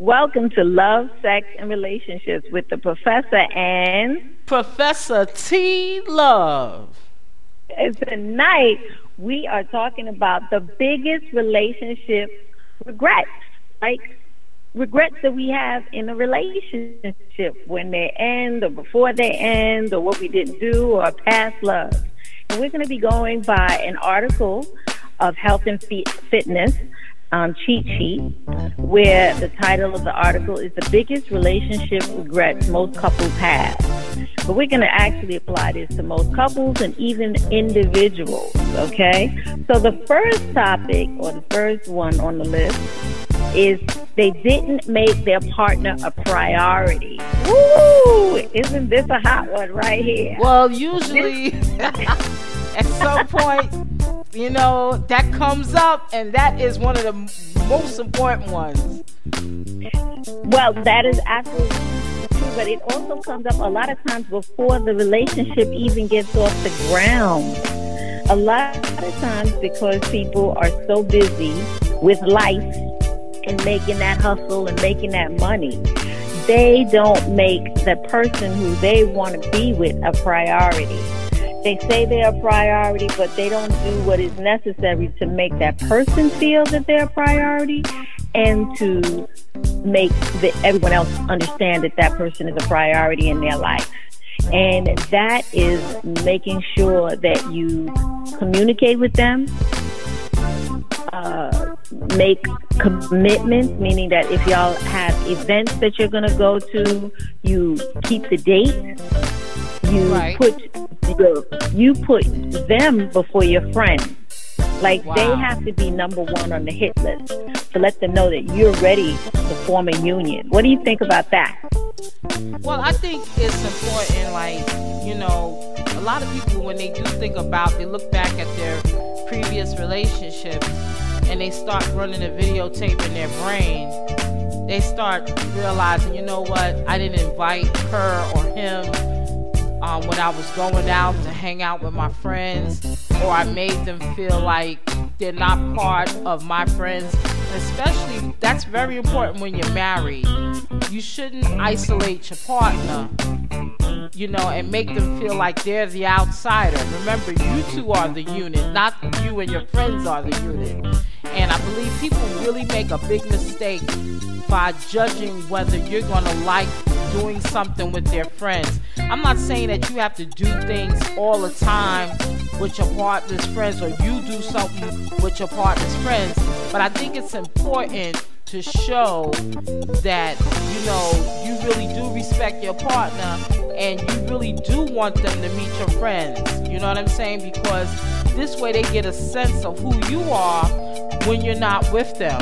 Welcome to Love, Sex, and Relationships with the Professor and Professor T. Love. And tonight we are talking about the biggest relationship regrets, like regrets that we have in a relationship when they end or before they end or what we didn't do or past love. And we're going to be going by an article of Health and Fitness um, cheat sheet where the title of the article is The Biggest Relationship Regrets Most Couples Have. But we're going to actually apply this to most couples and even individuals, okay? So the first topic or the first one on the list is they didn't make their partner a priority. Woo! Isn't this a hot one right here? Well, usually at some point you know, that comes up, and that is one of the most important ones. Well, that is absolutely true, but it also comes up a lot of times before the relationship even gets off the ground. A lot of times because people are so busy with life and making that hustle and making that money, they don't make the person who they want to be with a priority. They say they're a priority, but they don't do what is necessary to make that person feel that they're a priority and to make the, everyone else understand that that person is a priority in their life. And that is making sure that you communicate with them, uh, make commitments, meaning that if y'all have events that you're going to go to, you keep the date. You right. put your, you put them before your friends. Like wow. they have to be number one on the hit list to let them know that you're ready to form a union. What do you think about that? Well, I think it's important. Like you know, a lot of people when they do think about, they look back at their previous relationships and they start running a videotape in their brain. They start realizing, you know what? I didn't invite her or him um, when I was going out to hang out with my friends, or I made them feel like they're not part of my friends. Especially, that's very important when you're married. You shouldn't isolate your partner, you know, and make them feel like they're the outsider. Remember, you two are the unit, not you and your friends are the unit. And I believe people really make a big mistake by judging whether you're going to like doing something with their friends. I'm not saying that you have to do things all the time with your partner's friends or you do something with your partner's friends, but I think it's important to show that you know you really do respect your partner and you really do want them to meet your friends. You know what I'm saying? Because this way they get a sense of who you are when you're not with them,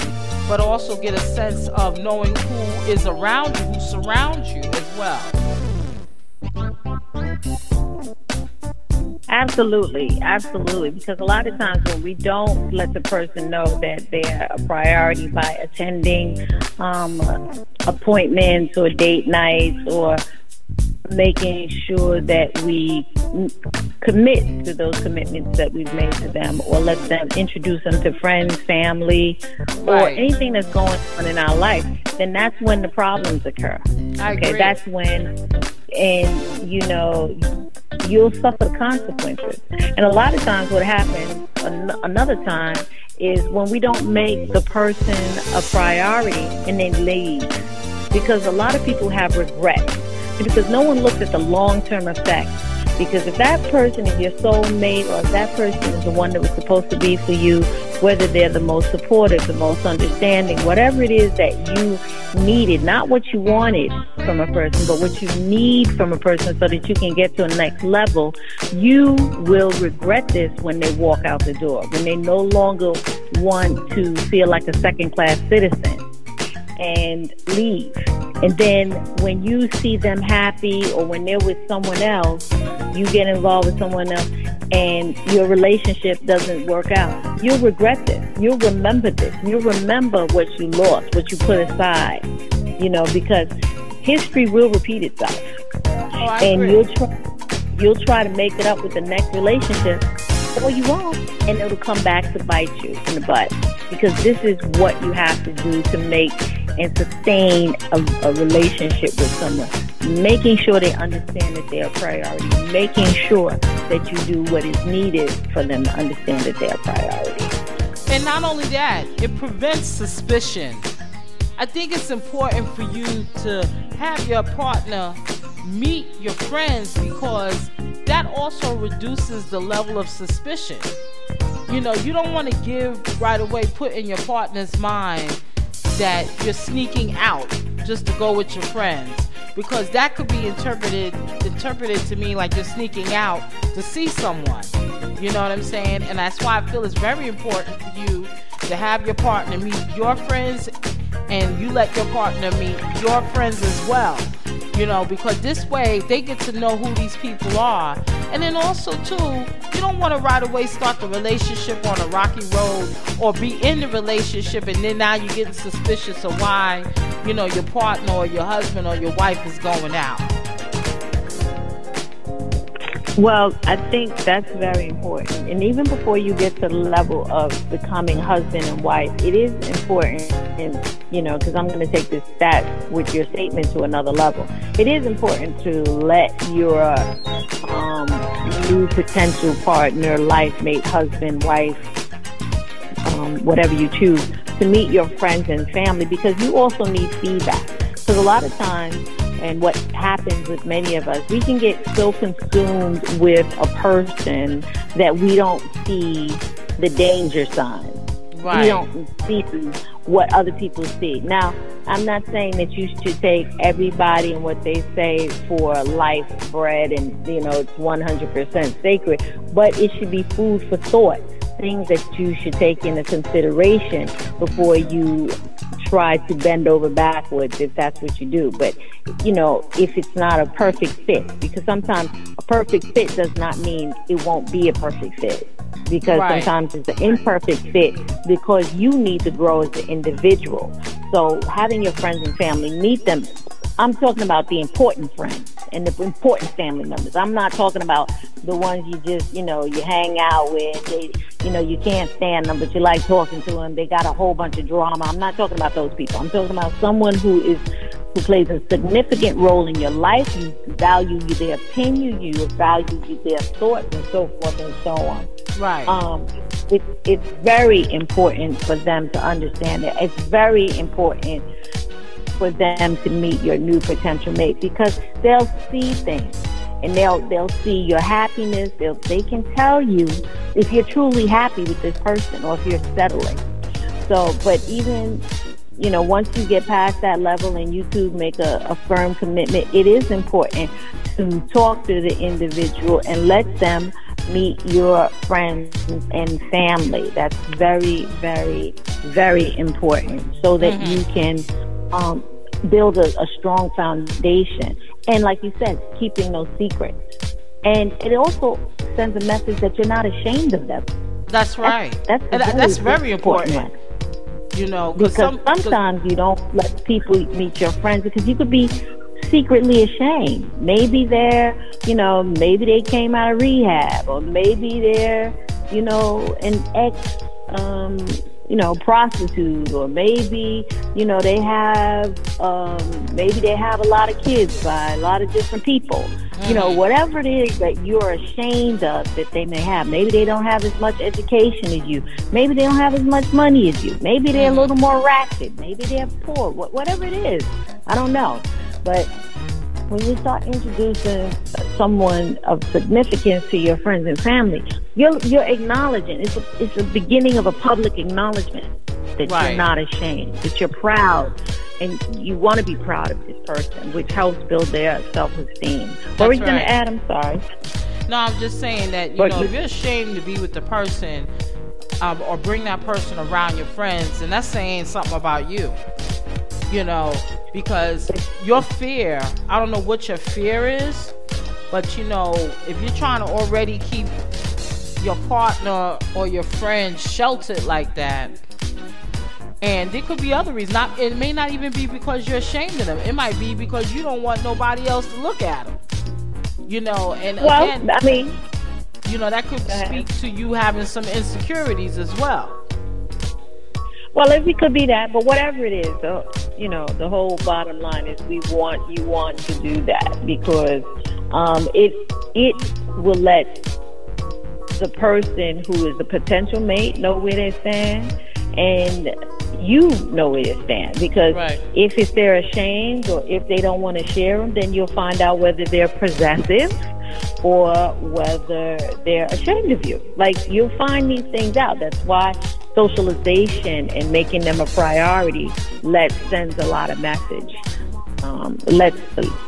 but also get a sense of knowing who is around you, who surrounds you as well. Absolutely, absolutely. Because a lot of times when we don't let the person know that they're a priority by attending um, appointments or date nights or making sure that we commit to those commitments that we've made to them or let them introduce them to friends, family, right. or anything that's going on in our life, then that's when the problems occur. I okay, agree. that's when and you know you'll suffer the consequences. And a lot of times what happens an- another time is when we don't make the person a priority and then leave. Because a lot of people have regrets because no one looks at the long term effect. Because if that person is your soulmate or if that person is the one that was supposed to be for you, whether they're the most supportive, the most understanding, whatever it is that you needed, not what you wanted from a person, but what you need from a person so that you can get to a next level, you will regret this when they walk out the door, when they no longer want to feel like a second class citizen and leave. And then when you see them happy or when they're with someone else, you get involved with someone else and your relationship doesn't work out. You'll regret this. You'll remember this. You'll remember what you lost, what you put aside, you know, because history will repeat itself. Oh, and you'll try you'll try to make it up with the next relationship or you won't and it'll come back to bite you in the butt because this is what you have to do to make and sustain a, a relationship with someone. Making sure they understand that they're a priority. Making sure that you do what is needed for them to understand that they're a priority. And not only that, it prevents suspicion. I think it's important for you to have your partner meet your friends because that also reduces the level of suspicion. You know, you don't want to give right away, put in your partner's mind that you're sneaking out just to go with your friends because that could be interpreted interpreted to mean like you're sneaking out to see someone. You know what I'm saying? And that's why I feel it's very important for you to have your partner meet your friends and you let your partner meet your friends as well you know, because this way they get to know who these people are. And then also, too, you don't want to right away start the relationship on a rocky road or be in the relationship and then now you're getting suspicious of why, you know, your partner or your husband or your wife is going out. Well, I think that's very important. And even before you get to the level of becoming husband and wife, it is important, you know, because I'm going to take this stat with your statement to another level. It is important to let your um, new potential partner, life mate, husband, wife, um, whatever you choose, to meet your friends and family because you also need feedback. Because a lot of times, and what happens with many of us, we can get so consumed with a person that we don't see the danger signs. Right. We don't see what other people see. Now, I'm not saying that you should take everybody and what they say for life bread and, you know, it's 100% sacred, but it should be food for thought. Things that you should take into consideration before you try to bend over backwards if that's what you do. But, you know, if it's not a perfect fit, because sometimes a perfect fit does not mean it won't be a perfect fit. Because right. sometimes it's an imperfect fit because you need to grow as an individual. So having your friends and family meet them I'm talking about the important friends and the important family members. I'm not talking about the ones you just, you know, you hang out with. They, you know, you can't stand them, but you like talking to them. They got a whole bunch of drama. I'm not talking about those people. I'm talking about someone who is who plays a significant role in your life. You value their opinion, you value you their thoughts, and so forth and so on. Right. Um, it, it's very important for them to understand that. It's very important for them to meet your new potential mate because they'll see things and they'll they'll see your happiness. They'll they can tell you if you're truly happy with this person or if you're settling. So, but even you know, once you get past that level and you two make a, a firm commitment, it is important to talk to the individual and let them meet your friends and family. That's very, very, very important so that mm-hmm. you can um, build a, a strong foundation. And like you said, keeping those secrets. And it also sends a message that you're not ashamed of them. That's right. That's, that's, very, that's very important. important you know, because some, sometimes you don't let people meet your friends because you could be secretly ashamed. Maybe they're, you know, maybe they came out of rehab, or maybe they're, you know, an ex um, you know, prostitute, or maybe, you know, they have, um, maybe they have a lot of kids by a lot of different people. Mm-hmm. You know, mm-hmm. whatever it is that you're ashamed of that they may have. Maybe they don't have as much education as you. Maybe they don't have as much money as you. Maybe they're mm-hmm. a little more ratchet. Maybe they're poor. Whatever it is, I don't know. But when you start introducing someone of significance to your friends and family, you're you're acknowledging. It's a, it's a beginning of a public acknowledgement that right. you're not ashamed, that you're proud, and you want to be proud of this person, which helps build their self-esteem. What were you right. going to add? I'm sorry. No, I'm just saying that you but know if you're ashamed to be with the person um, or bring that person around your friends, and that's saying something about you you know, because your fear, I don't know what your fear is, but you know, if you're trying to already keep your partner or your friend sheltered like that, and there could be other reasons. Not, it may not even be because you're ashamed of them. It might be because you don't want nobody else to look at them. You know, and well, again, I mean, you know, that could speak to you having some insecurities as well. Well, it could be that, but whatever it is, though you know, the whole bottom line is we want you want to do that because um, it it will let the person who is the potential mate know where they stand, and you know where they stand. Because right. if if they're ashamed or if they don't want to share them, then you'll find out whether they're possessive or whether they're ashamed of you. Like you'll find these things out. That's why socialization and making them a priority let sends a lot of message um, lets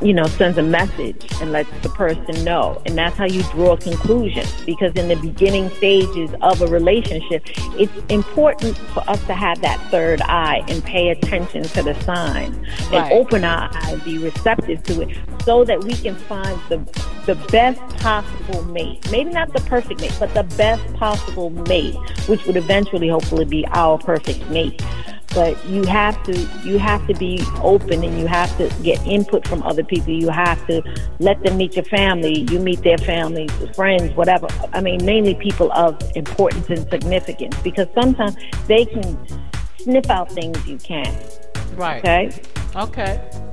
you know sends a message and lets the person know and that's how you draw conclusions because in the beginning stages of a relationship it's important for us to have that third eye and pay attention to the signs right. and open our eyes be receptive to it so that we can find the the best possible mate. Maybe not the perfect mate but the best possible mate which would eventually hopefully be our perfect mate. But you have to you have to be open and you have to get input from other people. You have to let them meet your family. You meet their families friends whatever. I mean mainly people of importance and significance because sometimes they can sniff out things you can't. Right. Okay? Okay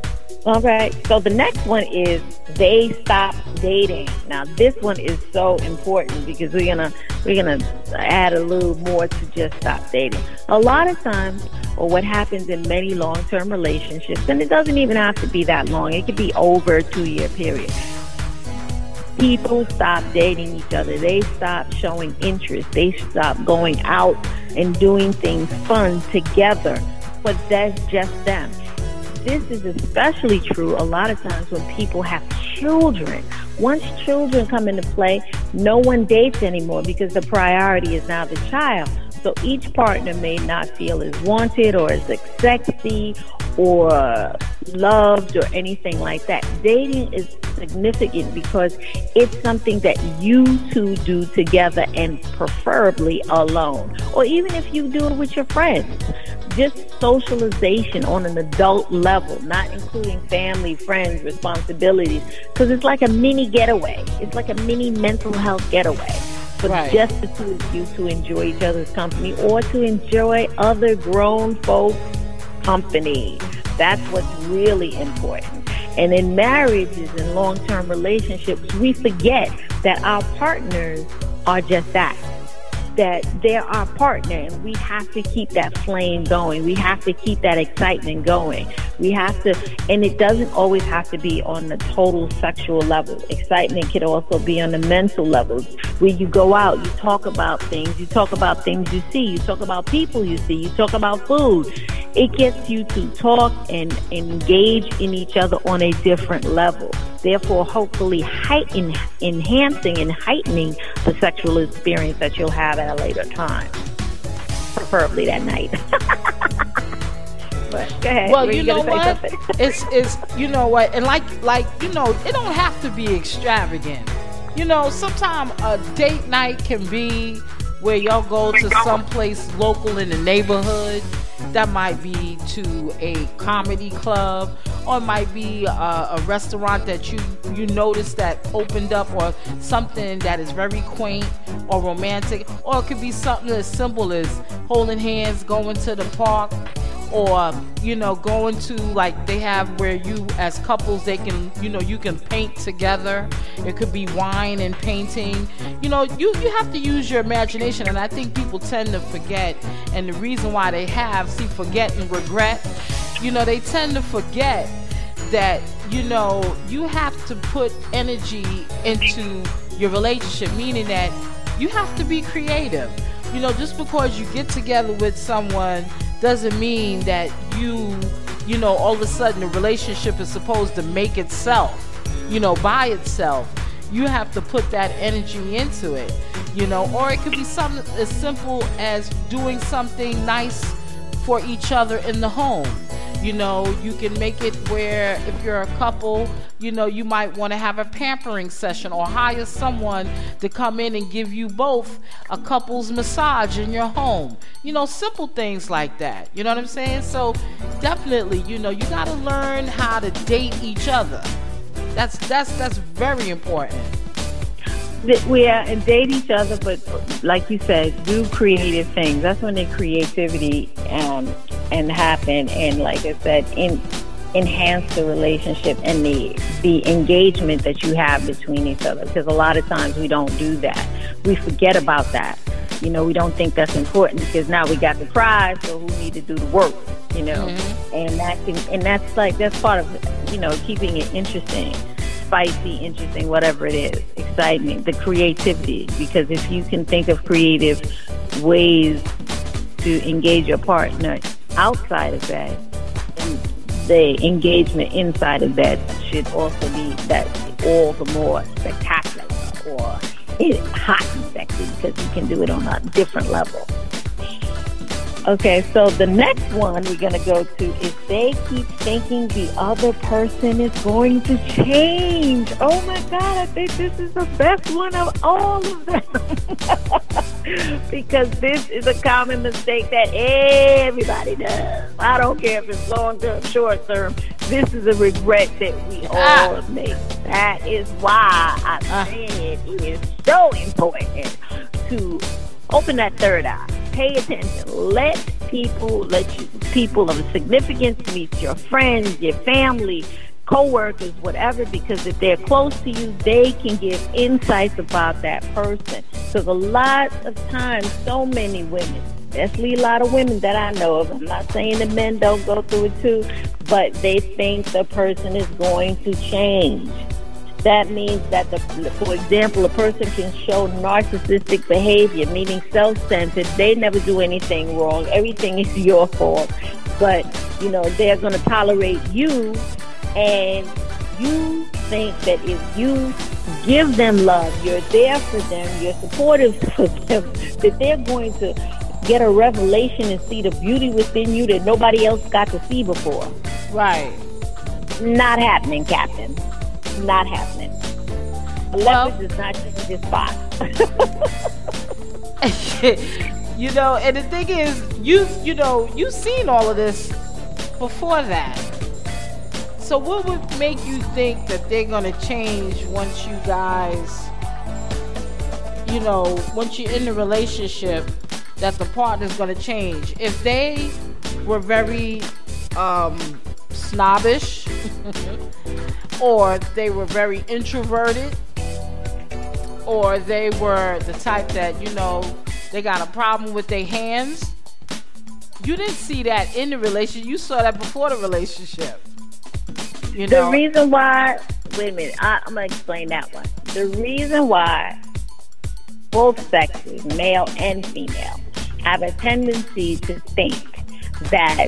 all right. So the next one is they stop dating. Now this one is so important because we're gonna we're gonna add a little more to just stop dating. A lot of times, or what happens in many long-term relationships, and it doesn't even have to be that long. It could be over a two-year period. People stop dating each other. They stop showing interest. They stop going out and doing things fun together. But that's just them this is especially true a lot of times when people have children. Once children come into play, no one dates anymore because the priority is now the child. So each partner may not feel as wanted or as sexy or loved or anything like that. Dating is significant because it's something that you two do together and preferably alone. Or even if you do it with your friends just socialization on an adult level, not including family, friends, responsibilities, because it's like a mini getaway. It's like a mini mental health getaway for right. just the two of you to enjoy each other's company or to enjoy other grown folks' company. That's what's really important. And in marriages and long term relationships, we forget that our partners are just that that they're our partner and we have to keep that flame going. We have to keep that excitement going. We have to, and it doesn't always have to be on the total sexual level. Excitement can also be on the mental level. where you go out, you talk about things, you talk about things you see, you talk about people you see, you talk about food. It gets you to talk and engage in each other on a different level therefore hopefully heighten, enhancing and heightening the sexual experience that you'll have at a later time, preferably that night. ahead. Well, you, you know what? it's it's you know what, and like like you know, it don't have to be extravagant. You know, sometimes a date night can be where y'all go to some place local in the neighborhood. That might be to a comedy club, or it might be a, a restaurant that you you notice that opened up, or something that is very quaint or romantic, or it could be something as simple as holding hands, going to the park, or you know going to like they have where you as couples they can you know you can paint together. It could be wine and painting. You know you you have to use your imagination and i think people tend to forget. And the reason why they have see forget and regret you know they tend to forget that you know you have to put energy into your relationship meaning that you have to be creative. You know just because you get together with someone doesn't mean that you, you know, all of a sudden the relationship is supposed to make itself, you know, by itself. You have to put that energy into it, you know, or it could be something as simple as doing something nice for each other in the home. You know, you can make it where if you're a couple, you know, you might want to have a pampering session or hire someone to come in and give you both a couple's massage in your home. You know, simple things like that. You know what I'm saying? So, definitely, you know, you got to learn how to date each other. That's that's that's very important. We are date each other, but like you said, do creative things. That's when the creativity um, and happen and like I said, in enhance the relationship and the the engagement that you have between each other because a lot of times we don't do that. We forget about that. You know, we don't think that's important because now we got the prize, so who need to do the work? You know, mm-hmm. and that can and that's like that's part of you know keeping it interesting, spicy, interesting, whatever it is, excitement, the creativity. Because if you can think of creative ways to engage your partner outside of that, the engagement inside of that should also be that all the more spectacular or hot and sexy because you can do it on a different level. Okay, so the next one we're going to go to is they keep thinking the other person is going to change. Oh my God, I think this is the best one of all of them. because this is a common mistake that everybody does. I don't care if it's long term, short term. This is a regret that we ah. all make. That is why I ah. said it is so important to open that third eye pay attention. Let people, let you, people of significance meet your friends, your family, co-workers, whatever, because if they're close to you, they can give insights about that person. Because a lot of times, so many women, especially a lot of women that I know of, I'm not saying the men don't go through it too, but they think the person is going to change that means that, the, for example, a person can show narcissistic behavior, meaning self-centered. They never do anything wrong. Everything is your fault. But, you know, they're going to tolerate you and you think that if you give them love, you're there for them, you're supportive for them, that they're going to get a revelation and see the beauty within you that nobody else got to see before. Right. Not happening, Captain not happening. A well, leopard does not change his spot. you know, and the thing is, you you know, you've seen all of this before that. So what would make you think that they're gonna change once you guys, you know, once you're in the relationship, that the partner's gonna change? If they were very um, snobbish or they were very introverted, or they were the type that, you know, they got a problem with their hands. You didn't see that in the relationship. You saw that before the relationship. You know? The reason why, wait a minute, I, I'm going to explain that one. The reason why both sexes, male and female, have a tendency to think that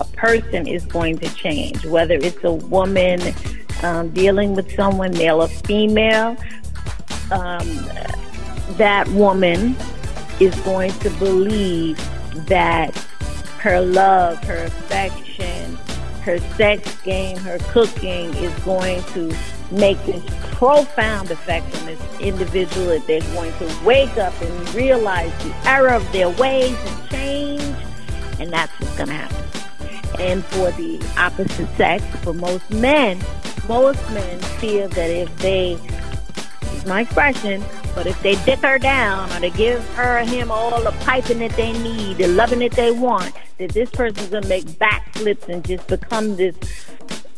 a person is going to change, whether it's a woman um, dealing with someone, male or female, um, that woman is going to believe that her love, her affection, her sex game, her cooking is going to make this profound effect on this individual that they're going to wake up and realize the error of their ways and change, and that's what's going to happen. And for the opposite sex, for most men, most men feel that if they, my expression, but if they dick her down or they give her him all the piping that they need, the loving that they want, that this person's gonna make backflips and just become this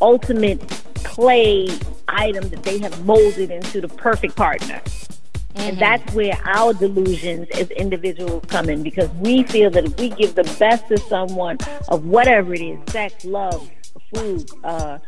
ultimate clay item that they have molded into the perfect partner. Mm-hmm. And that's where our delusions as individuals come in because we feel that if we give the best to someone of whatever it is sex, love, food, uh,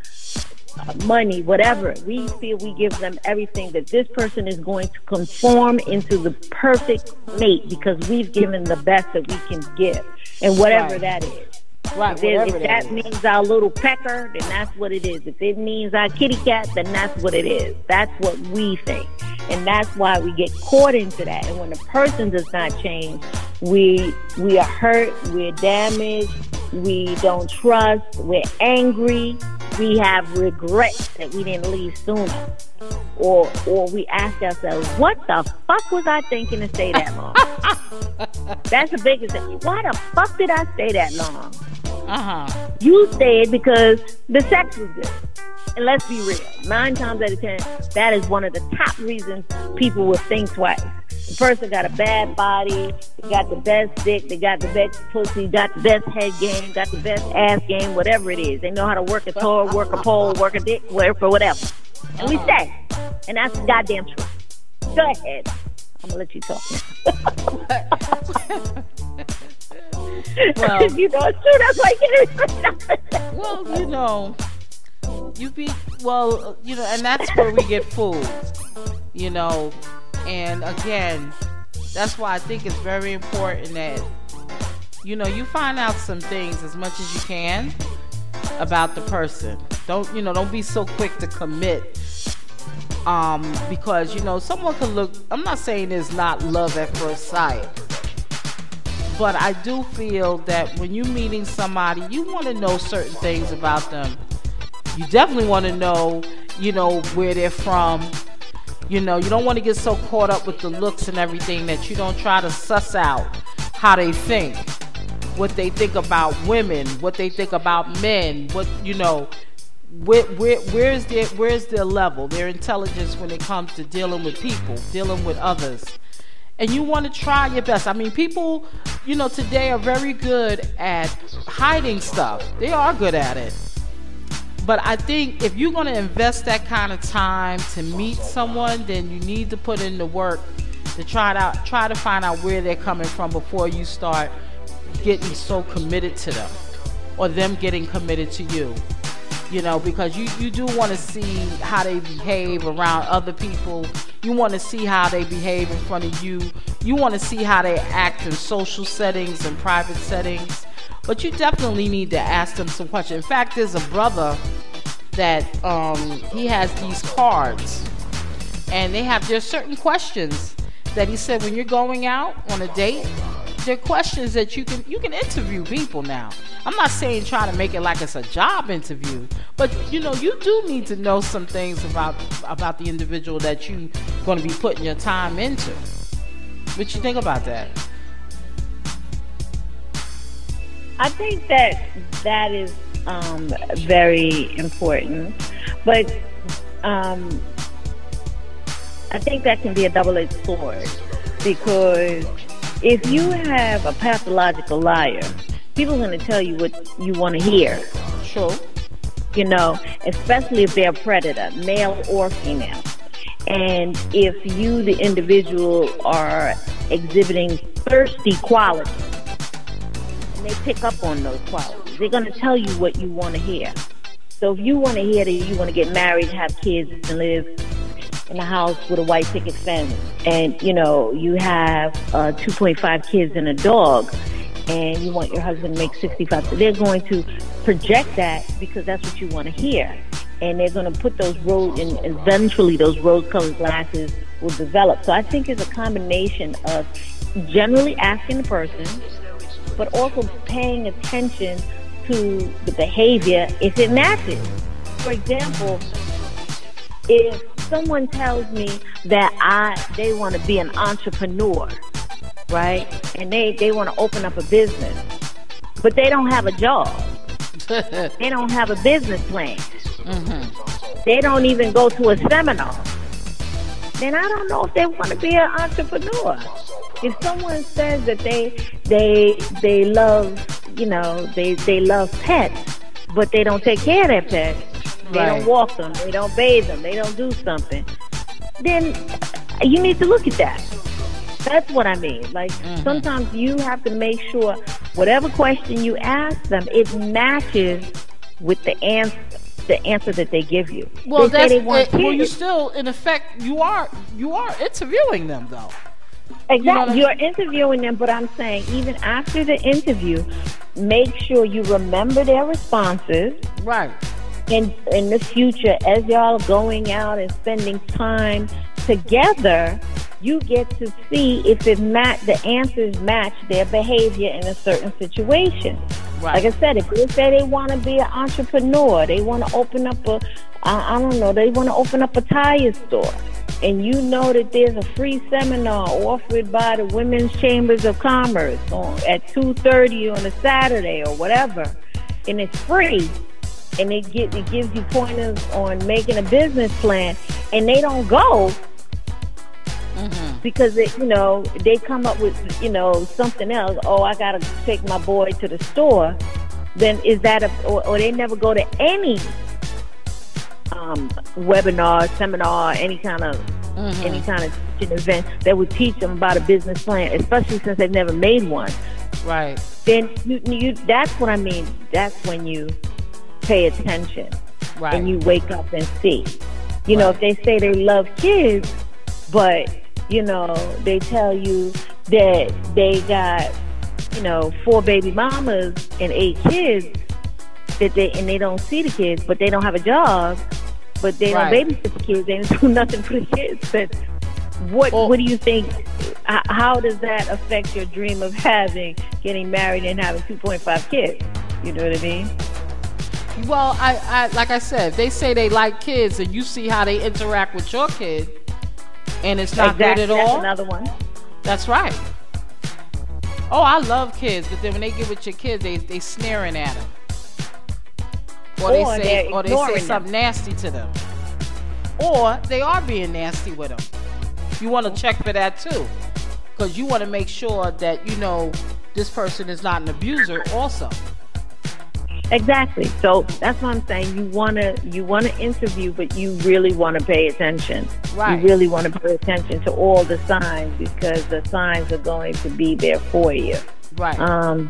money, whatever. We feel we give them everything that this person is going to conform into the perfect mate because we've given the best that we can give, and whatever right. that is. Right, if, if that, means our little pecker, then that's what it is. If it means our kitty cat, then that's what it is. That's what we think. And that's why we get caught into that. And when the person does not change, we we are hurt, we're damaged, we don't trust, we're angry, we have regrets that we didn't leave sooner. Or or we ask ourselves, what the fuck was I thinking to stay that long? That's the biggest thing. Why the fuck did I stay that long? Uh-huh. You stayed because the sex was good. And let's be real, nine times out of ten, that is one of the top reasons people will think twice. The person got a bad body, they got the best dick, they got the best pussy, got the best head game, got the best ass game, whatever it is. They know how to work a toy, work a pole, work a dick, whatever, whatever. And we say, and that's the goddamn truth. Go ahead. I'm gonna let you talk now. well, you know it's true. That's why you can't Well, you know, you be well, you know, and that's where we get fooled. You know, and again, that's why I think it's very important that you know you find out some things as much as you can about the person. Don't you know? Don't be so quick to commit. Um, because you know someone can look. I'm not saying it's not love at first sight, but I do feel that when you're meeting somebody, you want to know certain things about them. You definitely want to know, you know, where they're from, you know, you don't want to get so caught up with the looks and everything that you don't try to suss out how they think, what they think about women, what they think about men, what you know, where, where where's their where's their level, their intelligence when it comes to dealing with people, dealing with others. And you want to try your best. I mean, people, you know, today are very good at hiding stuff. They are good at it but I think if you're going to invest that kind of time to meet someone, then you need to put in the work to try to try to find out where they're coming from before you start getting so committed to them or them getting committed to you. You know, because you, you do want to see how they behave around other people. You want to see how they behave in front of you. You want to see how they act in social settings and private settings but you definitely need to ask them some questions. In fact, there's a brother that um, he has these cards, and they have there's certain questions that he said when you're going out on a date. There are questions that you can you can interview people now. I'm not saying try to make it like it's a job interview, but you know you do need to know some things about about the individual that you're going to be putting your time into. What you think about that? I think that that is um, very important, but um, I think that can be a double-edged sword because if you have a pathological liar, people are going to tell you what you want to hear. Sure. You know, especially if they're a predator, male or female. And if you, the individual, are exhibiting thirsty qualities, they pick up on those qualities. They're going to tell you what you want to hear. So if you want to hear that you want to get married, have kids, and live in a house with a white picket fence, and you know you have uh, 2.5 kids and a dog, and you want your husband to make 65, so they're going to project that because that's what you want to hear, and they're going to put those rose, and eventually those rose-colored glasses will develop. So I think it's a combination of generally asking the person but also paying attention to the behavior if it matches. For example, if someone tells me that I they want to be an entrepreneur, right? And they, they want to open up a business, but they don't have a job. they don't have a business plan. Mm-hmm. They don't even go to a seminar. Then I don't know if they want to be an entrepreneur. If someone says that they they they love you know they they love pets but they don't take care of their pets. They right. don't walk them they don't bathe them they don't do something. Then you need to look at that. That's what i mean. Like mm-hmm. sometimes you have to make sure whatever question you ask them it matches with the answer the answer that they give you. Well, they that's they it, well. You still, in effect, you are you are interviewing them though. Exactly. You are interviewing them, but I'm saying even after the interview, make sure you remember their responses. Right. In in the future, as y'all going out and spending time together, you get to see if it mat the answers match their behavior in a certain situation. Right. Like I said, if they say they want to be an entrepreneur, they want to open up a, I, I don't know, they want to open up a tire store. And you know that there's a free seminar offered by the Women's Chambers of Commerce on, at 2.30 on a Saturday or whatever, and it's free, and it, get, it gives you pointers on making a business plan, and they don't go, mm-hmm. Because it, you know they come up with you know something else. Oh, I gotta take my boy to the store. Then is that a or, or they never go to any um, webinar, seminar, any kind of mm-hmm. any kind of teaching event that would teach them about a business plan, especially since they've never made one. Right. Then you, you that's what I mean. That's when you pay attention. Right. And you wake up and see. You right. know, if they say they love kids, but you know, they tell you that they got, you know, four baby mamas and eight kids that they and they don't see the kids, but they don't have a job, but they right. don't babysit the kids, they don't do nothing for the kids. But what well, what do you think? How does that affect your dream of having getting married and having two point five kids? You know what I mean? Well, I, I like I said, they say they like kids, and you see how they interact with your kid, and it's not exactly. good at all. That's another one. That's right. Oh, I love kids, but then when they get with your kids, they they sneering at them, or, or they say or they say something them. nasty to them, or they are being nasty with them. You want to check for that too, because you want to make sure that you know this person is not an abuser also. Exactly. So that's what I'm saying. You wanna you wanna interview, but you really want to pay attention. Right. You really want to pay attention to all the signs because the signs are going to be there for you. Right. Um,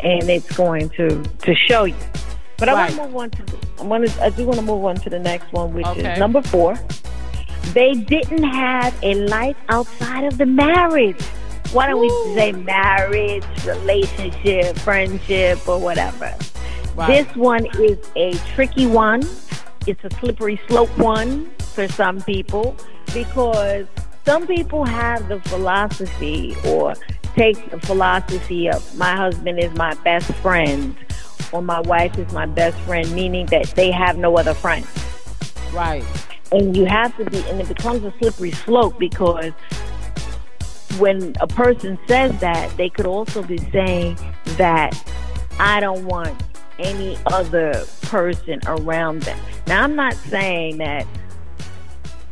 and it's going to to show you. But I want to move on to I want to I do want to move on to the next one, which okay. is number four. They didn't have a life outside of the marriage. Why don't Ooh. we say marriage, relationship, friendship, or whatever? Right. This one is a tricky one. It's a slippery slope one for some people because some people have the philosophy or take the philosophy of my husband is my best friend or my wife is my best friend, meaning that they have no other friends. Right. And you have to be, and it becomes a slippery slope because when a person says that, they could also be saying that I don't want any other person around them. Now, I'm not saying that,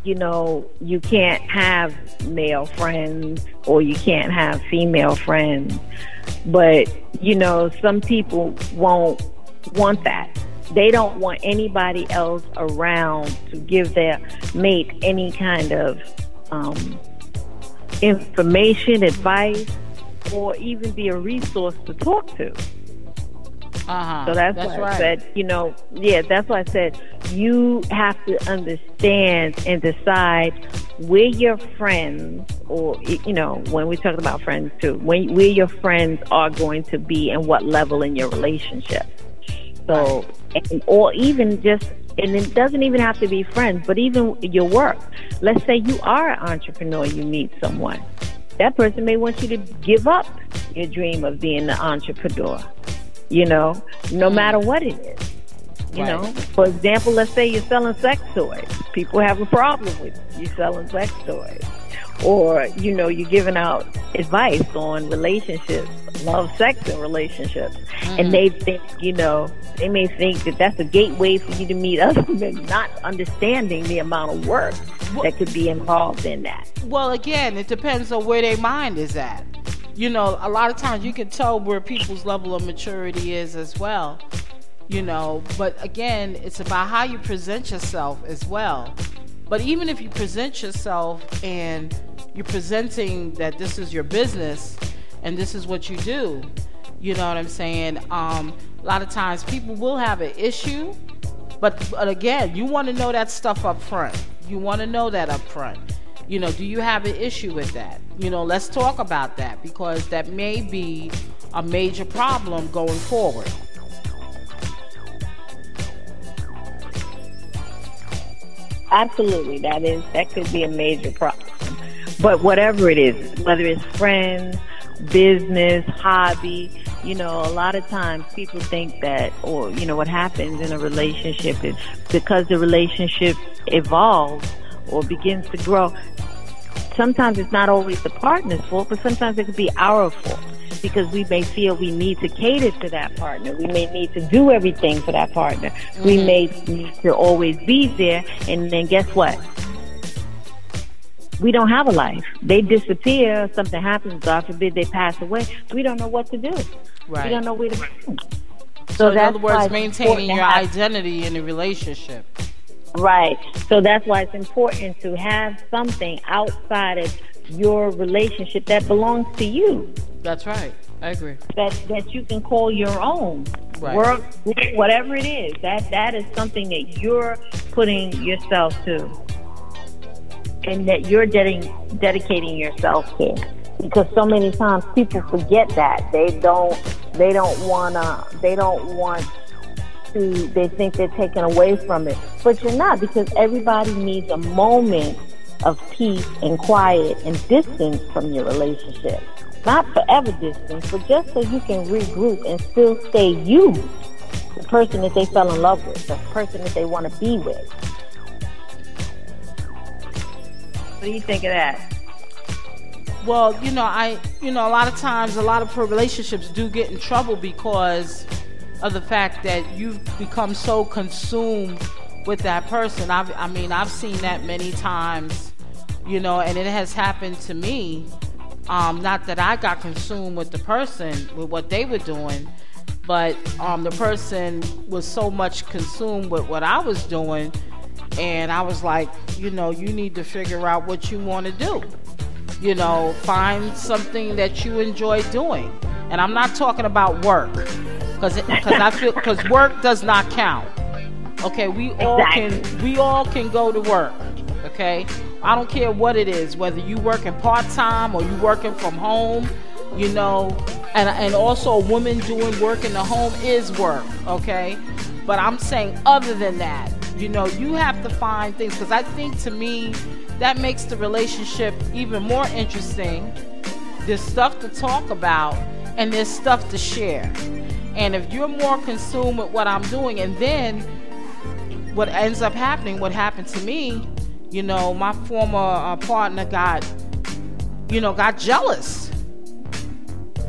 you know, you can't have male friends or you can't have female friends, but, you know, some people won't want that. They don't want anybody else around to give their mate any kind of um, information, advice, or even be a resource to talk to. Uh-huh. So that's, that's why right. I said, you know, yeah, that's why I said you have to understand and decide where your friends, or you know, when we talk about friends too, when where your friends are going to be and what level in your relationship. So, and, or even just, and it doesn't even have to be friends, but even your work. Let's say you are an entrepreneur, you meet someone. That person may want you to give up your dream of being an entrepreneur you know, no mm. matter what it is. You right. know, for example, let's say you're selling sex toys. People have a problem with you selling sex toys. Or, you know, you're giving out advice on relationships, love, sex, and relationships. Mm-hmm. And they think, you know, they may think that that's a gateway for you to meet other men, not understanding the amount of work well, that could be involved in that. Well, again, it depends on where their mind is at you know, a lot of times you can tell where people's level of maturity is as well. You know, but again, it's about how you present yourself as well. But even if you present yourself and you're presenting that this is your business and this is what you do, you know what I'm saying? Um, a lot of times people will have an issue, but, but again, you want to know that stuff up front. You want to know that up front. You know, do you have an issue with that? You know, let's talk about that because that may be a major problem going forward. Absolutely, that is that could be a major problem. But whatever it is, whether it's friends, business, hobby, you know, a lot of times people think that, or you know, what happens in a relationship is because the relationship evolves or begins to grow, sometimes it's not always the partner's fault, but sometimes it could be our fault because we may feel we need to cater to that partner. We may need to do everything for that partner. Mm-hmm. We may need to always be there. And then guess what? we don't have a life. They disappear, something happens, God forbid they pass away. We don't know what to do. Right. We don't know where to go. So, so in other words, maintaining your identity in a relationship. Right. So that's why it's important to have something outside of your relationship that belongs to you. That's right. I agree. That that you can call your own. Right. Work, whatever it is. That that is something that you're putting yourself to, and that you're dedicating dedicating yourself to. Because so many times people forget that they don't they don't wanna they don't want to they think they're taken away from it, but you're not because everybody needs a moment of peace and quiet and distance from your relationship. Not forever distance, but just so you can regroup and still stay you, the person that they fell in love with, the person that they want to be with. What do you think of that? Well, you know, I, you know, a lot of times, a lot of relationships do get in trouble because of the fact that you've become so consumed with that person. I've, I mean, I've seen that many times, you know, and it has happened to me um, not that I got consumed with the person, with what they were doing, but um, the person was so much consumed with what I was doing. And I was like, you know, you need to figure out what you want to do. You know, find something that you enjoy doing. And I'm not talking about work, because because I feel because work does not count. Okay, we all can we all can go to work. Okay, I don't care what it is, whether you working part time or you working from home, you know, and and also a woman doing work in the home is work, okay? But I'm saying other than that, you know, you have to find things because I think to me that makes the relationship even more interesting. There's stuff to talk about and there's stuff to share. And if you're more consumed with what I'm doing, and then what ends up happening, what happened to me, you know, my former uh, partner got, you know, got jealous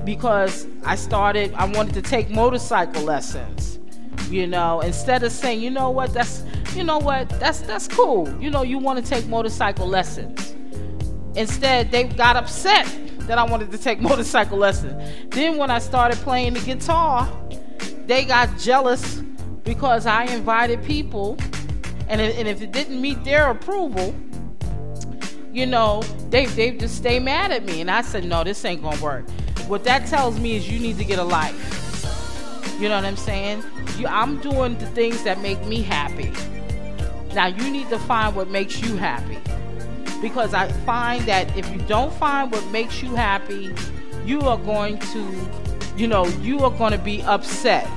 because I started, I wanted to take motorcycle lessons. You know, instead of saying, you know what, that's, you know what, that's that's cool. You know, you want to take motorcycle lessons. Instead, they got upset that I wanted to take motorcycle lessons. Then when I started playing the guitar, they got jealous because I invited people and if, and if it didn't meet their approval, you know, they they just stay mad at me. And I said, no, this ain't gonna work. What that tells me is you need to get a life. You know what I'm saying? You, I'm doing the things that make me happy. Now you need to find what makes you happy. Because I find that if you don't find what makes you happy, you are going to, you know, you are going to be upset.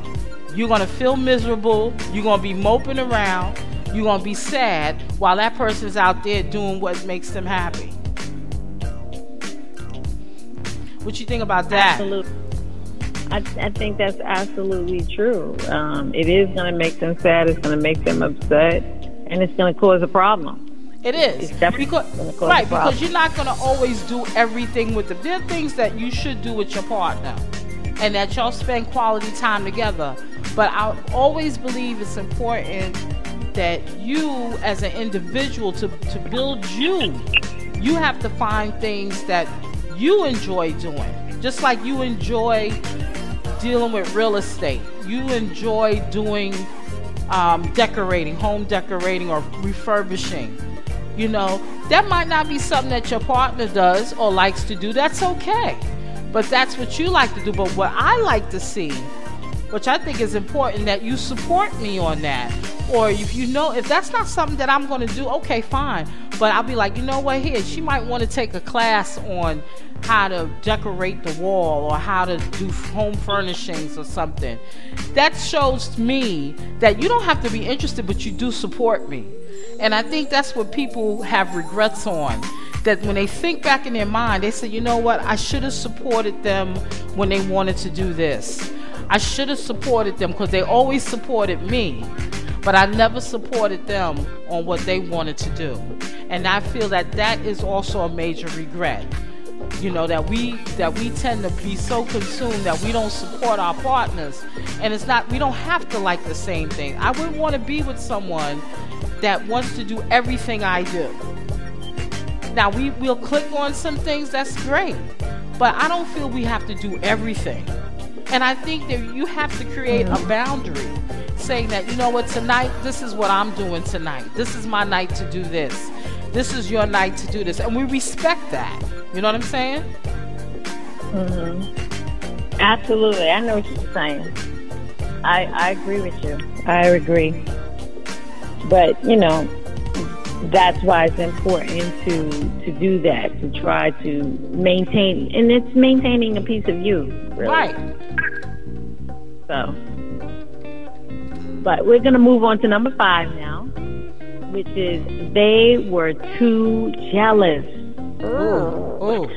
You're going to feel miserable. You're going to be moping around you're going to be sad while that person's out there doing what makes them happy. What you think about that? Absolutely. I, I think that's absolutely true. Um, it is going to make them sad. It's going to make them upset, and it's going to cause a problem. It is because right because you're not going to always do everything with them. There are things that you should do with your partner, and that y'all spend quality time together. But I always believe it's important that you as an individual to, to build you you have to find things that you enjoy doing just like you enjoy dealing with real estate you enjoy doing um, decorating home decorating or refurbishing you know that might not be something that your partner does or likes to do that's okay but that's what you like to do but what i like to see which i think is important that you support me on that or if you know, if that's not something that I'm going to do, okay, fine. But I'll be like, you know what, here, she might want to take a class on how to decorate the wall or how to do home furnishings or something. That shows me that you don't have to be interested, but you do support me. And I think that's what people have regrets on. That when they think back in their mind, they say, you know what, I should have supported them when they wanted to do this. I should have supported them because they always supported me but I never supported them on what they wanted to do. And I feel that that is also a major regret. You know that we that we tend to be so consumed that we don't support our partners, and it's not we don't have to like the same thing. I wouldn't want to be with someone that wants to do everything I do. now we will click on some things. That's great, but I don't feel we have to do everything. And I think that you have to create a boundary saying that, you know what, tonight, this is what I'm doing tonight. This is my night to do this. This is your night to do this. And we respect that. You know what I'm saying? Mm-hmm. Absolutely. I know what you're saying. I, I agree with you. I agree. But, you know, that's why it's important to to do that to try to maintain and it's maintaining a piece of you really. Right. So, but we're going to move on to number five now, which is they were too jealous. Oh.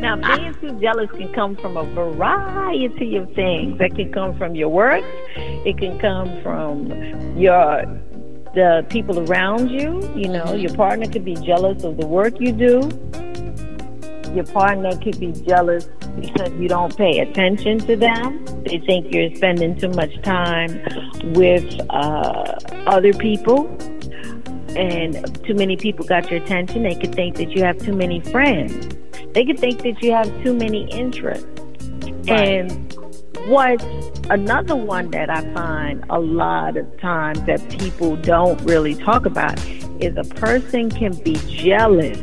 now, being too jealous can come from a variety of things. That can come from your work. It can come from your the people around you. You know, your partner could be jealous of the work you do. Your partner could be jealous because you don't pay attention to them. They think you're spending too much time with uh, other people, and too many people got your attention. They could think that you have too many friends. They could think that you have too many interests. Right. And what another one that I find a lot of times that people don't really talk about is a person can be jealous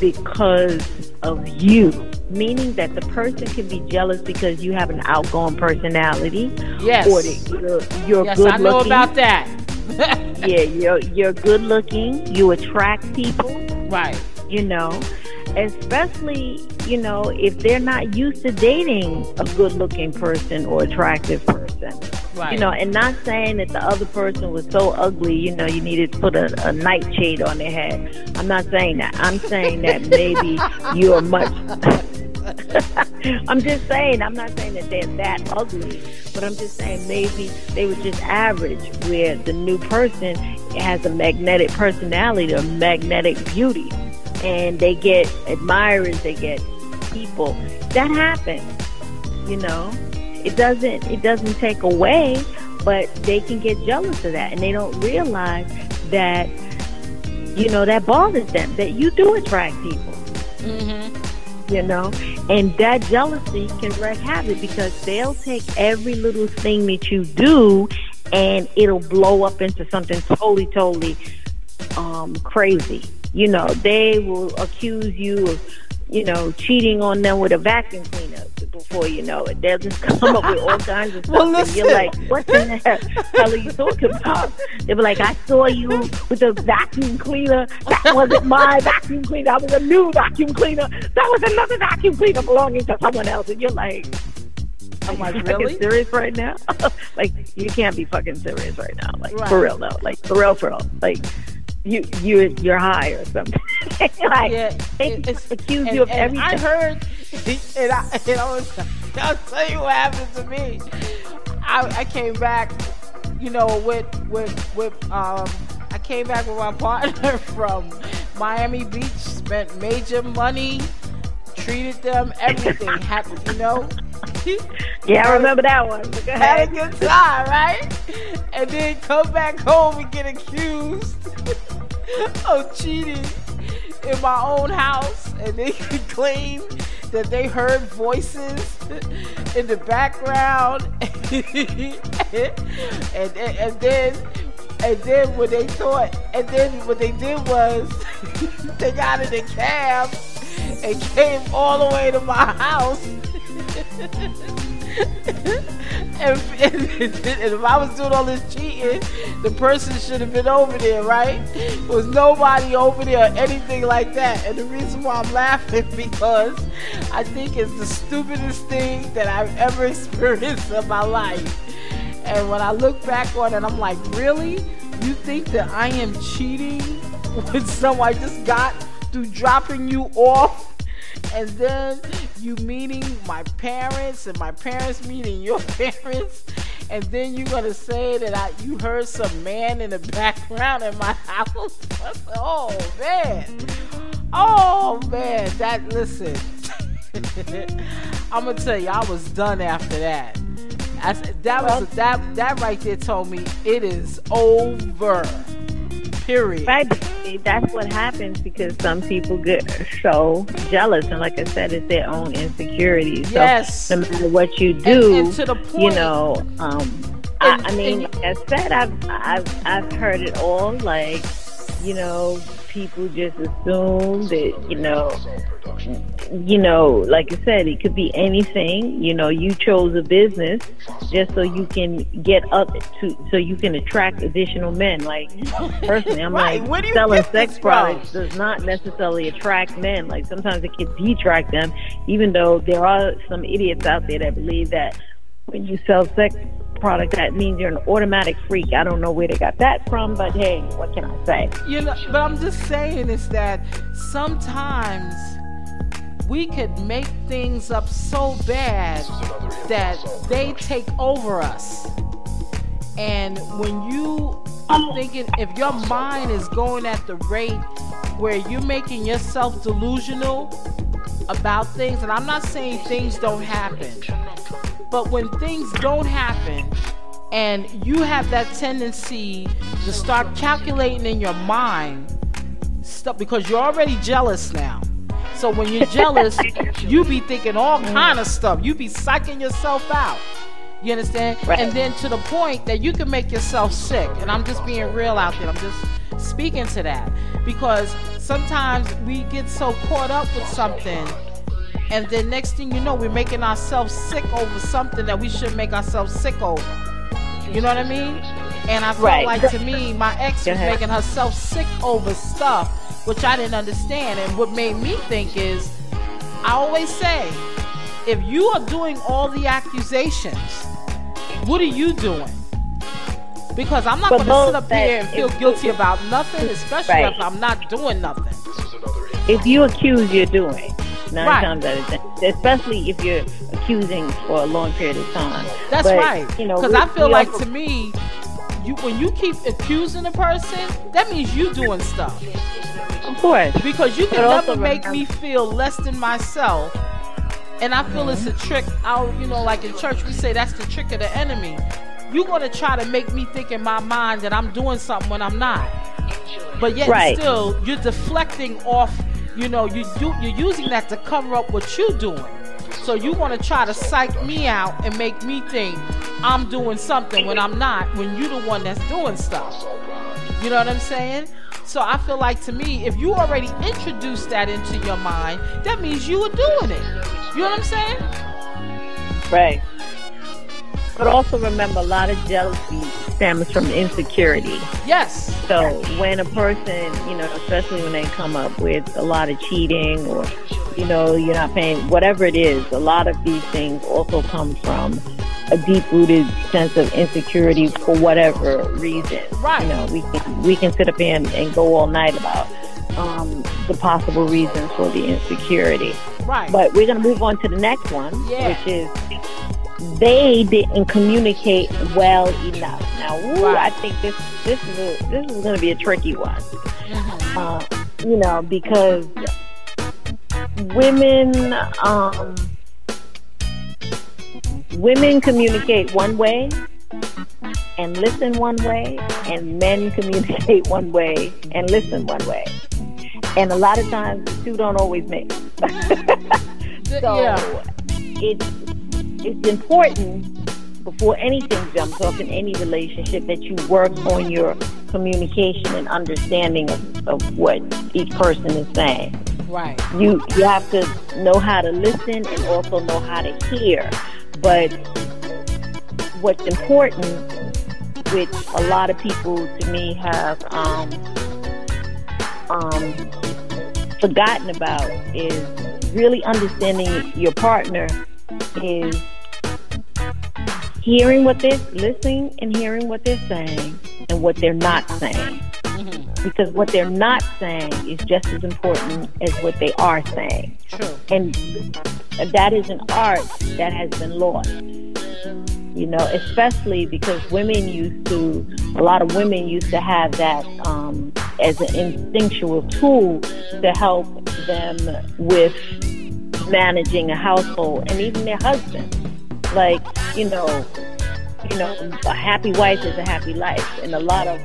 because of you. Meaning that the person can be jealous because you have an outgoing personality, Yes. or that you're, you're Yes, good I know looking. about that. yeah, you're you're good looking. You attract people right. you know, especially, you know, if they're not used to dating a good looking person or attractive person. Right. You know, and not saying that the other person was so ugly, you know, you needed to put a, a nightshade on their head. I'm not saying that. I'm saying that maybe you're much. I'm just saying, I'm not saying that they're that ugly, but I'm just saying maybe they were just average, where the new person has a magnetic personality or magnetic beauty, and they get admirers, they get people. That happens, you know. It doesn't it doesn't take away, but they can get jealous of that, and they don't realize that you know that bothers them. That you do attract people Mm-hmm. You know? And that jealousy can wreak havoc because they'll take every little thing that you do and it'll blow up into something totally totally um crazy. You know they will accuse you of you know cheating on them with a vacuum cleaner before you know it they'll just come up with all kinds of stuff Well, and you're like what the hell, are you talking about they'll be like i saw you with a vacuum cleaner that wasn't my vacuum cleaner that was a new vacuum cleaner that was another vacuum cleaner belonging to someone else and you're like oh I'm like, really? fucking serious right now? like you can't be fucking serious right now. Like Right. for real though. Like for real, for real. Like you you you're high or something. like Yeah, they accuse and, you of everything. I heard, and I, and I was, I'll tell you what happened to me. I, I came back, you know, with with with um, I came back with my partner from Miami Beach, spent major money, treated them everything, happened, you know. yeah, I remember that one. Had a good time, right? And then come back home and get accused of cheating in my own house, and they could claim that they heard voices in the background, and, and and then. And then what they thought, and then what they did was, they got in a cab and came all the way to my house and, and, and if I was doing all this cheating, the person should have been over there, right? There was nobody over there or anything like that. And the reason why I'm laughing because I think it's the stupidest thing that I've ever experienced in my life. And when I look back on it, I'm like, really? You think that I am cheating with someone I just got through dropping you off? And then you meeting my parents and my parents meeting your parents. And then you're gonna say that I, you heard some man in the background in my house. Oh man. Oh man. That listen. I'm gonna tell you i was done after that. I, that was that that right there told me it is over Period. Right. That's what happens because some people get so jealous, and like I said, it's their own insecurities. Yes. So no matter what you do, and, and to the point, you know, um, and, I, I, mean, like I said, I've I've I've heard it all. Like, you know, people just assume that you know you know like i said it could be anything. You know you chose a business just so you can get up to so you can attract additional men. Like personally i'm right. like selling sex products does not necessarily attract men. Like sometimes it can detract them even though there are some idiots out there that believe that when you sell sex product, that means you're an automatic freak. I don't know where they got that from, but hey, what can I say? You know, but I'm just saying is that sometimes we could make things up so bad that they take over us. And when you are thinking, if your mind is going at the rate where you're making yourself delusional about things, and I'm not saying things don't happen, but when things don't happen and you have that tendency to start calculating in your mind stuff because you're already jealous now. So when you're jealous, you be thinking all mm. kind of stuff. You be psyching yourself out. You understand? Right. And then to the point that you can make yourself sick. And I'm just being real out there. I'm just speaking to that. Because sometimes we get so caught up with something and then next thing you know, we're making ourselves sick over something that we shouldn't make ourselves sick over. You know what I mean? And I felt right. like to me, my ex was making herself sick over stuff, which I didn't understand. And what made me think is, I always say, if you are doing all the accusations, what are you doing? Because I'm not going to sit up here and feel guilty about nothing, especially right. if I'm not doing nothing. If you accuse, you're doing nine right. times out of ten, especially if you're accusing for a long period of time. That's but, right. You know, because I feel like also, to me, you when you keep accusing a person, that means you doing stuff. Of course, because you can but never make remember. me feel less than myself. And I feel mm-hmm. it's a trick. I'll, you know, like in church, we say that's the trick of the enemy. You're gonna try to make me think in my mind that I'm doing something when I'm not. But yet right. still, you're deflecting off you know, you do, you're using that to cover up what you're doing. So you want to try to psych me out and make me think I'm doing something when I'm not, when you're the one that's doing stuff. You know what I'm saying? So I feel like to me, if you already introduced that into your mind, that means you were doing it. You know what I'm saying? Right. But also remember, a lot of jealousy stems from insecurity. Yes. So when a person, you know, especially when they come up with a lot of cheating or, you know, you're not paying, whatever it is, a lot of these things also come from a deep-rooted sense of insecurity for whatever reason. Right. You know, we can we can sit up here and, and go all night about um, the possible reasons for the insecurity. Right. But we're going to move on to the next one, yeah. which is they didn't communicate well enough. Now, ooh, right. I think this this is a, this is going to be a tricky one. Mm-hmm. Uh, you know, because women um, women communicate one way and listen one way, and men communicate one way and listen one way. And a lot of times, the two don't always mix. so yeah. it's it's important before anything jumps off in any relationship that you work on your communication and understanding of, of what each person is saying. Right. You you have to know how to listen and also know how to hear. But what's important, which a lot of people to me have um, um, forgotten about, is really understanding your partner is hearing what they're listening and hearing what they're saying and what they're not saying. Mm-hmm. Because what they're not saying is just as important as what they are saying. True. And that is an art that has been lost. You know, especially because women used to, a lot of women used to have that um, as an instinctual tool to help them with managing a household and even their husband. Like, you know, you know, a happy wife is a happy life. And a lot of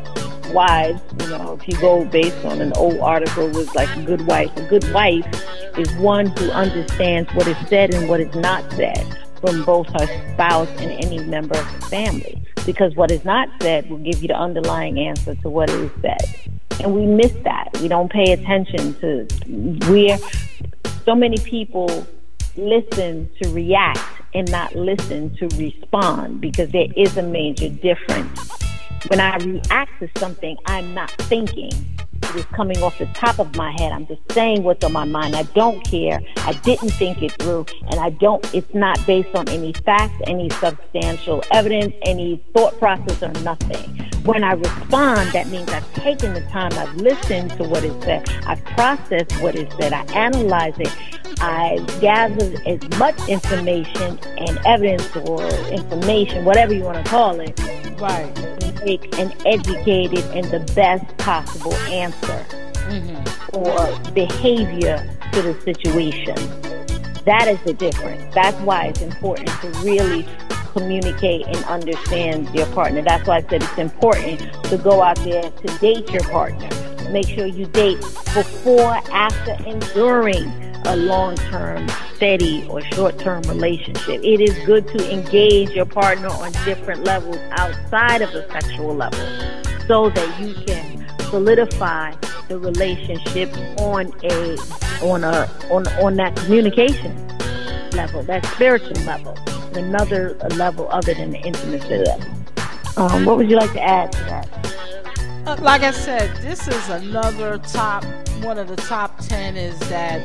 wives, you know, if you go based on an old article, was like a good wife. A good wife is one who understands what is said and what is not said from both her spouse and any member of the family. Because what is not said will give you the underlying answer to what is said. And we miss that. We don't pay attention to where so many people listen to react and not listen to respond because there is a major difference. When I react to something, I'm not thinking. It coming off the top of my head. I'm just saying what's on my mind. I don't care. I didn't think it through, and I don't. It's not based on any facts, any substantial evidence, any thought process, or nothing. When I respond, that means I've taken the time. I've listened to what is said. I've processed what is said. I analyze it. I gather as much information and evidence or information, whatever you want to call it, right. Make an educated and the best possible answer Mm-hmm. or behavior to the situation. That is the difference. That's why it's important to really communicate and understand your partner. That's why I said it's important to go out there to date your partner. Make sure you date before, after, and during a long term, steady, or short term relationship. It is good to engage your partner on different levels outside of the sexual level so that you can solidify the relationship on a on a on on that communication level, that spiritual level, another level other than the intimacy level. Um, what would you like to add to that? Uh, like I said, this is another top. One of the top ten is that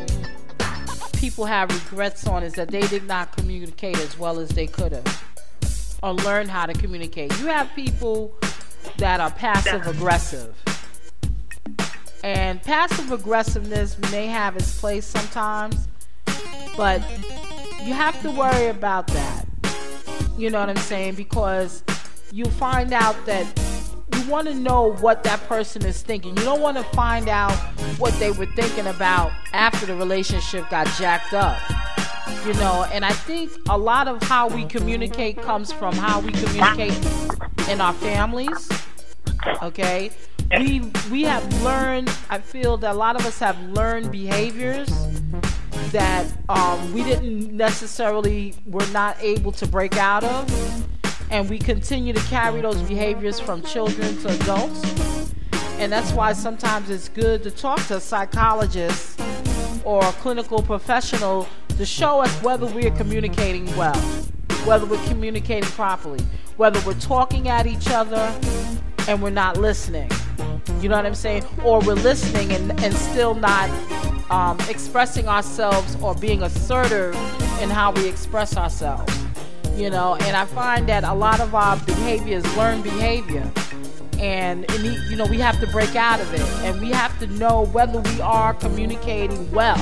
people have regrets on is that they did not communicate as well as they could have, or learn how to communicate. You have people that are passive aggressive, and passive aggressiveness may have its place sometimes, but you have to worry about that. You know what I'm saying? Because you find out that you want to know what that person is thinking. You don't want to find out what they were thinking about after the relationship got jacked up. You know, and I think a lot of how we communicate comes from how we communicate in our families. Okay? We we have learned I feel that a lot of us have learned behaviors that um, we didn't necessarily were not able to break out of and we continue to carry those behaviors from children to adults. And that's why sometimes it's good to talk to a psychologist or a clinical professional to show us whether we're communicating well, whether we're communicating properly, whether we're talking at each other and we're not listening. You know what I'm saying? Or we're listening and, and still not um, expressing ourselves or being assertive in how we express ourselves you know and i find that a lot of our behavior is learned behavior and you know we have to break out of it. And we have to know whether we are communicating well.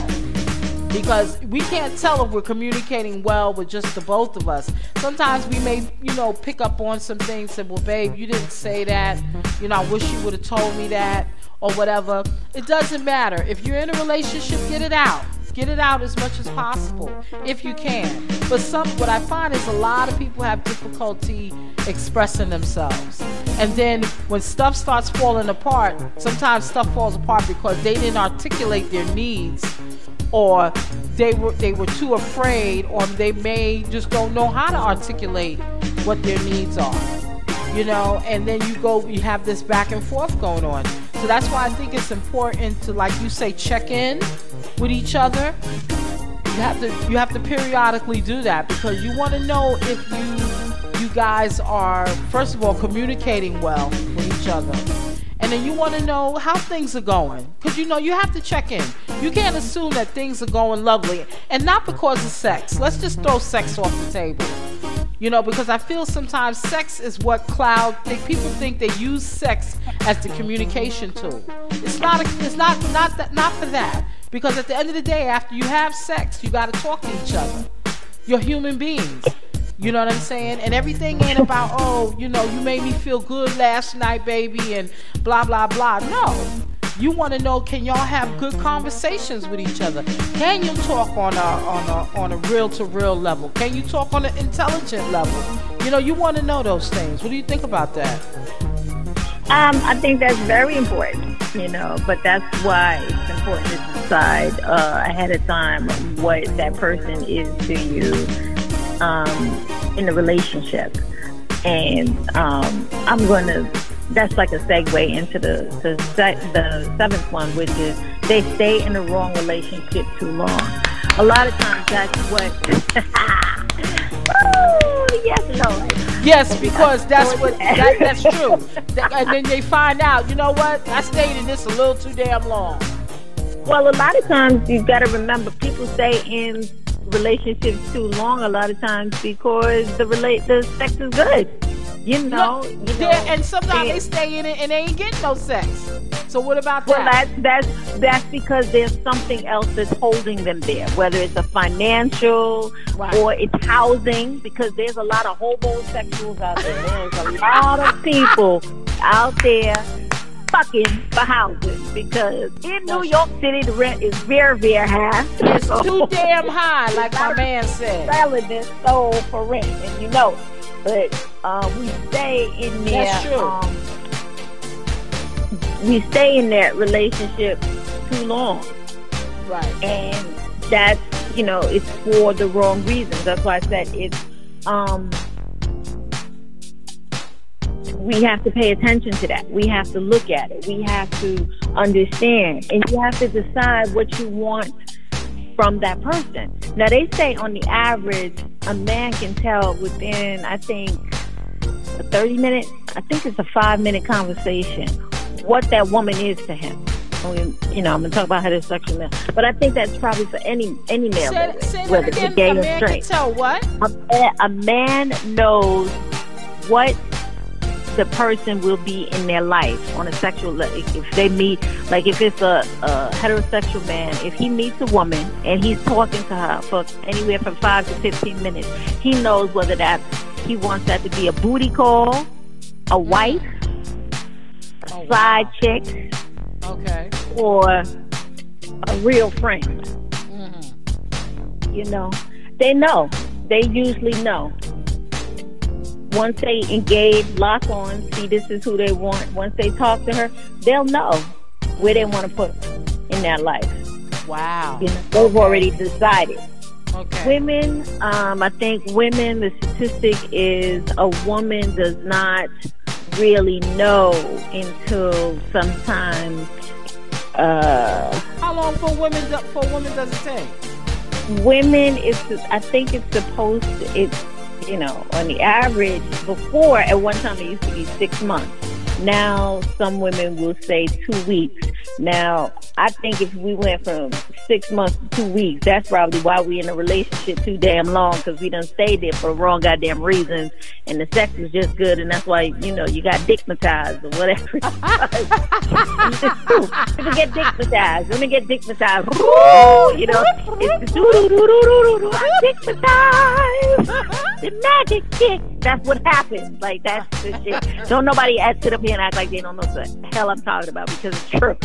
Because we can't tell if we're communicating well with just the both of us. Sometimes we may you know pick up on some things and well babe you didn't say that. You know i wish you would have told me that or whatever. It doesn't matter. If you're in a relationship get it out Get it out as much as possible if you can. But some what I find is a lot of people have difficulty expressing themselves. And then when stuff starts falling apart, sometimes stuff falls apart because they didn't articulate their needs or they were they were too afraid or they may just don't know how to articulate what their needs are you know, and then you go, you have this back and forth going on. So that's why I think it's important to, like you say, check in with each other. You have to, you have to periodically do that because you want to know if you, you guys are, first of all, communicating well with each other. And then you want to know how things are going. Because you know, you have to check in. You can't assume that things are going lovely. And not because of sex. Let's just throw sex off the table you know, because I feel sometimes sex is what cloud think people think they use sex as the communication tool. It's not. A, it's not. Not that. Not for that. Because at the end of the day, after you have sex, you got to talk to each other. You're human beings. You know what I'm saying? And everything ain't about, oh, you know, you made me feel good last night, baby, and blah, blah, blah. No. You want to know can y'all have good conversations with each other? Can you talk on a on a on a real to real level? Can you talk on an intelligent level? You know, you want to know those things. What do you think about that? Um, I think that's very important, you know, but that's why it's important to decide uh, ahead of time what that person is to you um, in the relationship. And um, I'm going to, that's like a segue into the, the, the seventh one, which is they stay in the wrong relationship too long. A lot of times that's what, oh, yes, Lord Yes, because that's what that, that's true. And then they find out, you know what? I stayed in this a little too damn long. Well, a lot of times you've got to remember people stay in relationships too long. A lot of times because the relate the sex is good. You know, no, you know and sometimes they stay in it and they ain't getting no sex. So what about well, that? Well, that's that's that's because there's something else that's holding them there, whether it's a financial right. or it's housing. Because there's a lot of homosexuals out there. There's a lot of people out there fucking for houses because in New York City the rent is very very high. It's too damn high, like my man said. Selling this soul for rent, and you know but uh, we stay in there. Um, we stay in that relationship too long. Right. And that's, you know, it's for the wrong reasons. That's why I said it's, um, we have to pay attention to that. We have to look at it. We have to understand. And you have to decide what you want from that person. Now, they say on the average, a man can tell within, I think, a 30 minute, I think it's a five minute conversation, what that woman is to him. I mean, you know, I'm gonna talk about heterosexual male, but I think that's probably for any any male, say, say whether it's gay or straight. tell what a, a man knows what the person will be in their life on a sexual if they meet like if it's a, a heterosexual man if he meets a woman and he's talking to her for anywhere from five to 15 minutes he knows whether that he wants that to be a booty call a wife a oh, side wow. chick okay or a real friend mm-hmm. you know they know they usually know once they engage, lock on, see this is who they want, once they talk to her, they'll know where they want to put in their life. Wow. You know, they've already decided. Okay. Women, um, I think women, the statistic is a woman does not really know until sometimes. Uh, How long for women? For women does it take? Women, it's I think it's supposed to, it's you know, on the average, before at one time it used to be six months. Now some women will say two weeks. Now I think if we went from six months to two weeks, that's probably why we're in a relationship too damn long because we done stayed there for the wrong goddamn reasons, and the sex is just good, and that's why you know you got dickmatized or whatever. People get dickmatized. Women get dickmatized. you know, it's the doo doo doo doo doo doo. Dickmatized. The magic dick. That's what happens. Like that's the shit. Don't nobody sit up and act like they don't know what the hell I'm talking about because it's true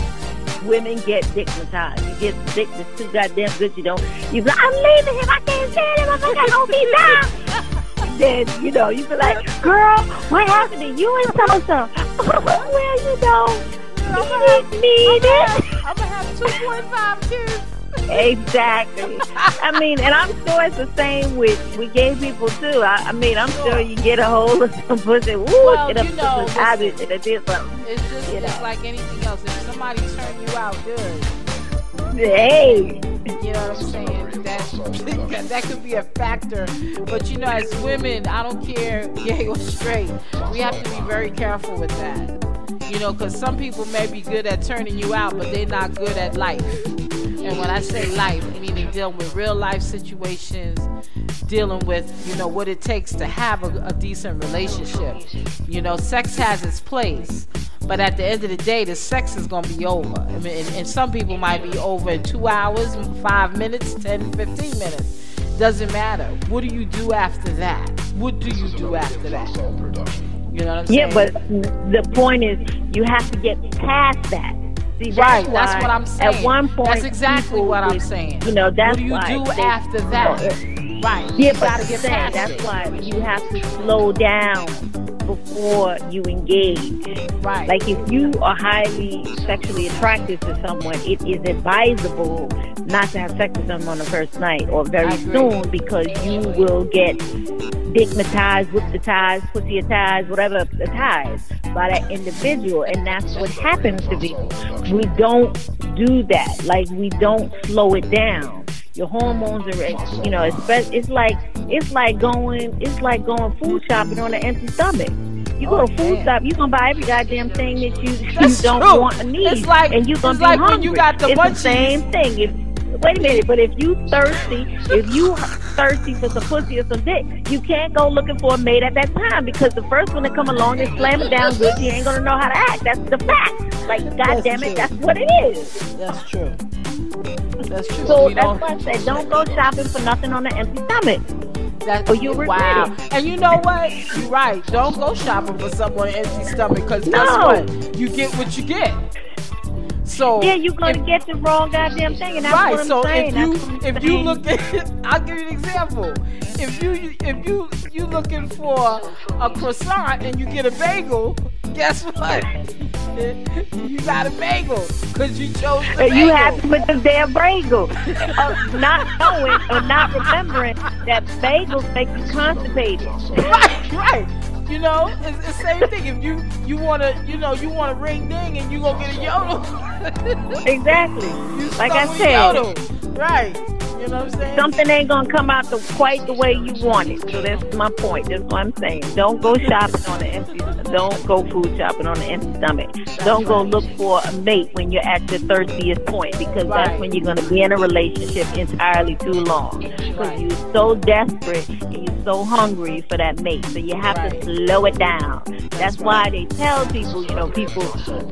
women get dickmatized. You get sick, that's too goddamn good. You don't. You be like, I'm leaving him. I can't stand him. I'm gonna hold me down. then you know you be like, girl, what happened to you and so so? well, you know, you didn't need it. I'm gonna have two point five kids exactly. I mean, and I'm sure it's the same with we gay people too. I, I mean, I'm sure. you get a hold of some pussy. Woo, well, get a you know, pussy habit and it did something. It's just it's know. like anything else. If somebody turn you out good, hey, you know what I'm saying? That, that could be a factor. But you know, as women, I don't care gay or straight, we have to be very careful with that. You know, because some people may be good at turning you out, but they're not good at life. And when I say life, meaning dealing with real life situations, dealing with, you know, what it takes to have a, a decent relationship. You know, sex has its place. But at the end of the day, the sex is going to be over. I mean, and, and some people might be over in two hours, five minutes, 10, 15 minutes. Doesn't matter. What do you do after that? What do you do after that? You know what I'm saying? Yeah, but the point is, you have to get past that. See, that's right, that's what I'm saying. At one point, that's exactly what I'm saying. You know, that's what do you do they, after that? You know, right. Yeah, you but gotta get saying, that's it. why you have to slow down before you engage. Right. Like if you are highly sexually attracted to someone, it is advisable not to have sex with them on the first night or very soon because you will get stigmatized, whipped pussy-atized, whatever ties by that individual. And that's what happens to people. We don't do that. Like we don't slow it down. Your hormones are, you know, it's, it's like it's like going it's like going food shopping on an empty stomach. You go to oh, food shop, you gonna buy every goddamn thing that you, you don't true. want or need, it's like, and you gonna it's be like hungry. when you got the it's munchies. the same thing. If wait a minute, but if you thirsty, if you thirsty for some pussy or some dick, you can't go looking for a mate at that time because the first one to come along and slam it down good, you ain't gonna know how to act. That's the fact. Like, god damn it, that's what it is. That's true. That's true. So We that's why I said don't go shopping for nothing on an empty stomach. That, Or you wow. it. And you know what? You're right. Don't go shopping for someone empty stomach because guess what? You get what you get. So Yeah, you're gonna if- get the wrong goddamn thing, and that's right. what I'm So saying. if you if you look at, I'll give you an example. If you if you you looking for a croissant and you get a bagel, guess what? you got a bagel because you chose the And bagel. you happy with the damn bagel, uh, not knowing or not remembering that bagels make you constipated. right, right. You know, it's the same thing. If you you want to, you know, you want to ring ding and you go get a yodel. Exactly. Like I said, yodel. right? You know what I'm saying? something ain't gonna come out the, quite the way you want it. So that's my point. That's what I'm saying. Don't go shopping on an empty. Don't go food shopping on an empty stomach. don't go look for a mate when you're at your thirstiest point because Right. that's when you're gonna be in a relationship entirely too long. Because Right. you're so desperate and you're so hungry for that mate. So you have Right. to slow it down. That's, why they tell people, you know, people,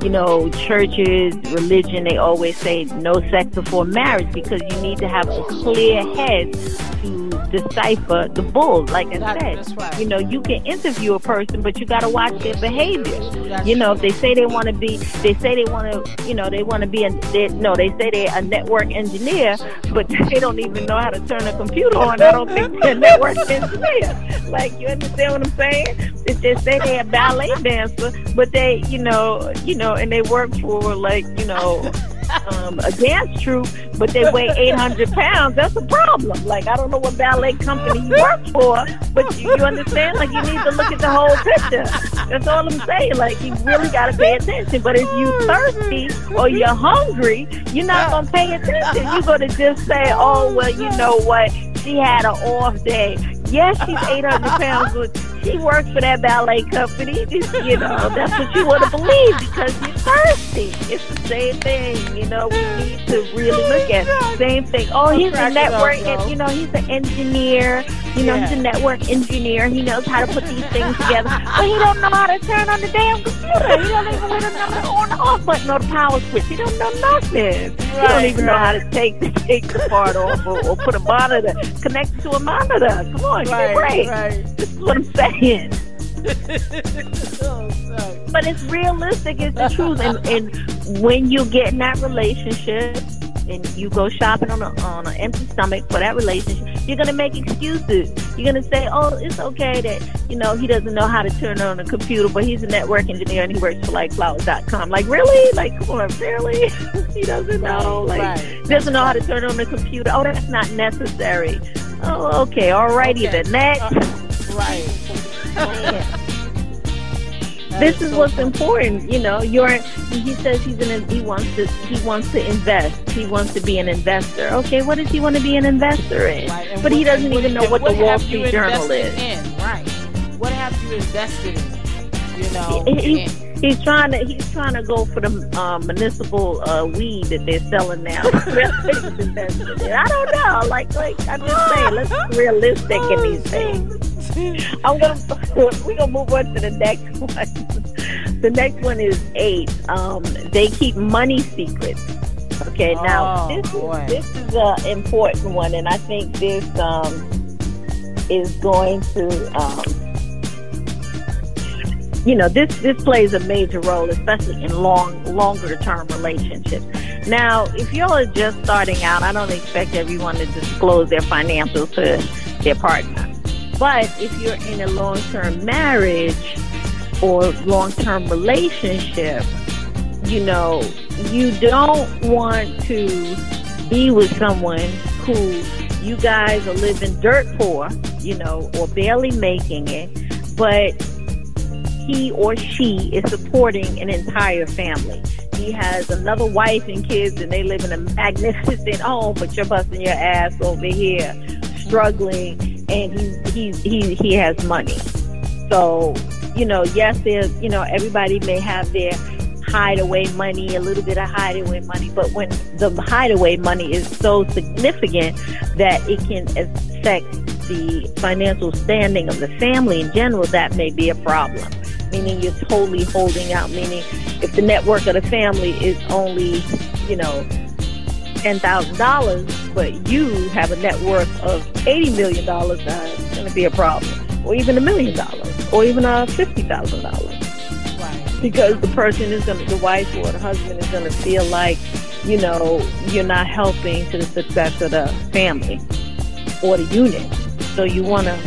you know, churches, religion, they always say no sex before marriage because you need to have a clear head to decipher the bull. Like I That- said, right. you know, you can interview a person, but you got to watch their behavior. That's you know, if they say they want to be, they say they want to, you know, they want to be a, they, no, they say they're a network engineer, but they don't even know how to turn a computer on. I don't think they're a network engineer. Like, you understand what I'm saying? If they say they're a ballet dancer, but they, you know, you know, and they work for like, you know, um, a dance troupe, but they weigh 800 pounds, that's a problem. Like, I don't know what ballet company you work for, but you, you understand? Like, you need to look at the whole picture. That's all I'm saying. Like, you really got to pay attention. But if you thirsty or you're hungry, you're not going to pay attention. You're going to just say, oh, well, you know what? She had an off day. Yes, she's 800 pounds, but she works for that ballet company. You know, that's what you want to believe because you're thirsty. It's the same thing. You know, we need to really at same thing. Oh, he's a up, network, and you know, he's an engineer. You know, he's a network engineer. He knows how to put these things together, but he don't know how to turn on the damn computer. He don't even know the on off button or the power switch. He don't know nothing. he don't Right, even know how to take the take the part off or, or put a monitor, connect to a monitor. Come on, Right, right. This is what I'm saying. Oh. But it's realistic, it's the truth. And, and when you get in that relationship and you go shopping on a, on an empty stomach for that relationship, you're going to make excuses. You're going to say, oh, it's okay that, you know, he doesn't know how to turn on a computer, but he's a network engineer and he works for like flowers.com. Like, really? Like, come on, really? he doesn't know. Like, right. doesn't know how to turn on the computer. Oh, that's not necessary. Oh, okay. All righty Okay. then. Next. Uh, right. This is what's important you know you're he says he's an he wants to he wants to invest he wants to be an investor okay what does he want to be an investor in Right, but he doesn't even know and what the wall street journal is In? Right. What have you invested in? You know. He- he- and- he's trying to he's trying to go for the uh, municipal uh, weed that they're selling now i don't know like like i'm just saying let's be realistic in these things I'm gonna we're gonna move on to the next one. The next one is eight. Um, they keep money secrets. Okay, now Oh, this boy. is this is an important one, and I think this um, is going to um, you know this this plays a major role, especially in long longer term relationships. Now, if y'all are just starting out, I don't expect everyone to disclose their financials to their partner. But if you're in a long term marriage, or long term relationship, you know, you don't want to be with someone who you guys are living dirt poor, you know, or barely making it, but he or she is supporting an entire family. He has another wife and kids, and they live in a magnificent home, but you're busting your ass over here, struggling, and he he he he has money. So, you know, yes, there's you know everybody may have their hideaway money, a little bit of hideaway money, but when the hideaway money is so significant that it can affect the financial standing of the family in general, that may be a problem. Meaning you're totally holding out, meaning if the network of the family is only, you know, $10,000, but you have a net worth of $80 million, that's going to be a problem. Or even a million dollars, or even a $50,000 because the person is going to, the wife or the husband is going to feel like, you know, you're not helping to the success of the family or the unit. So you want to,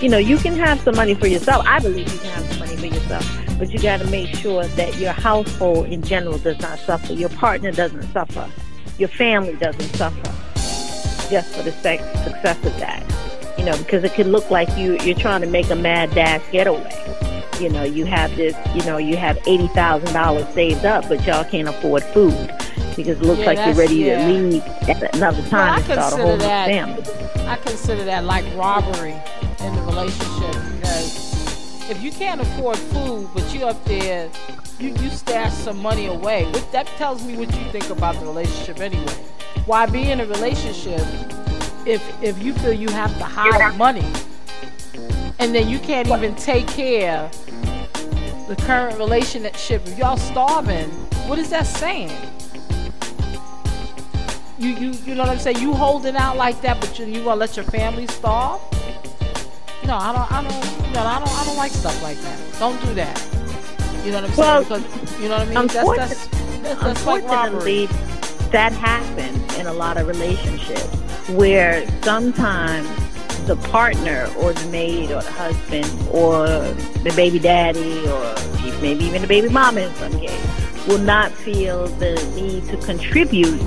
you know, you can have some money for yourself. I believe you can have for yourself, but you got to make sure that your household in general does not suffer. Your partner doesn't suffer. Your family doesn't suffer just for the sake, success of that. You know, because it can look like you you're trying to make a mad dash getaway you know, you have this, you know, you have eighty thousand dollars saved up, but y'all can't afford food because it looks yeah, like you're ready yeah. to leave at another time well, and start a whole that, family. I consider that like robbery in the relationship if you can't afford food, but you up there, you you stash some money away. What that tells me what you think about the relationship anyway. Why be in a relationship if if you feel you have to hide money? and then you can't even take care the current relationship. If y'all starving, what is that saying? You you you know what I'm saying? You holding out like that, but you you gonna let your family starve? No, I don't I don't no I don't I don't like stuff like that. Don't do that. You know what I'm well, saying? Because you know what I mean? That's that's, that's, that's like. That happens in a lot of relationships where sometimes the partner or the maid or the husband or the baby daddy or maybe even the baby mama in some case will not feel the need to contribute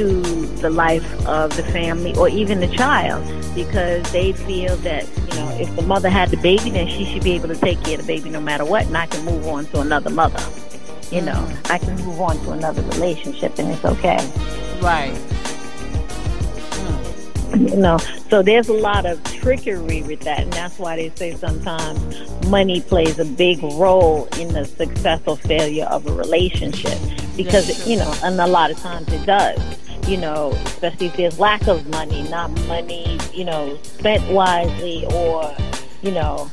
to the life of the family or even the child because they feel that you know if the mother had the baby then she should be able to take care of the baby no matter what and I can move on to another mother you know. Mm. I can move on to another relationship and it's okay. Right. Mm. You know so there's a lot of trickery with that and that's why they say sometimes money plays a big role in the success or failure of a relationship because you know and a lot of times it does you know especially if there's lack of money not money you know spent wisely or you know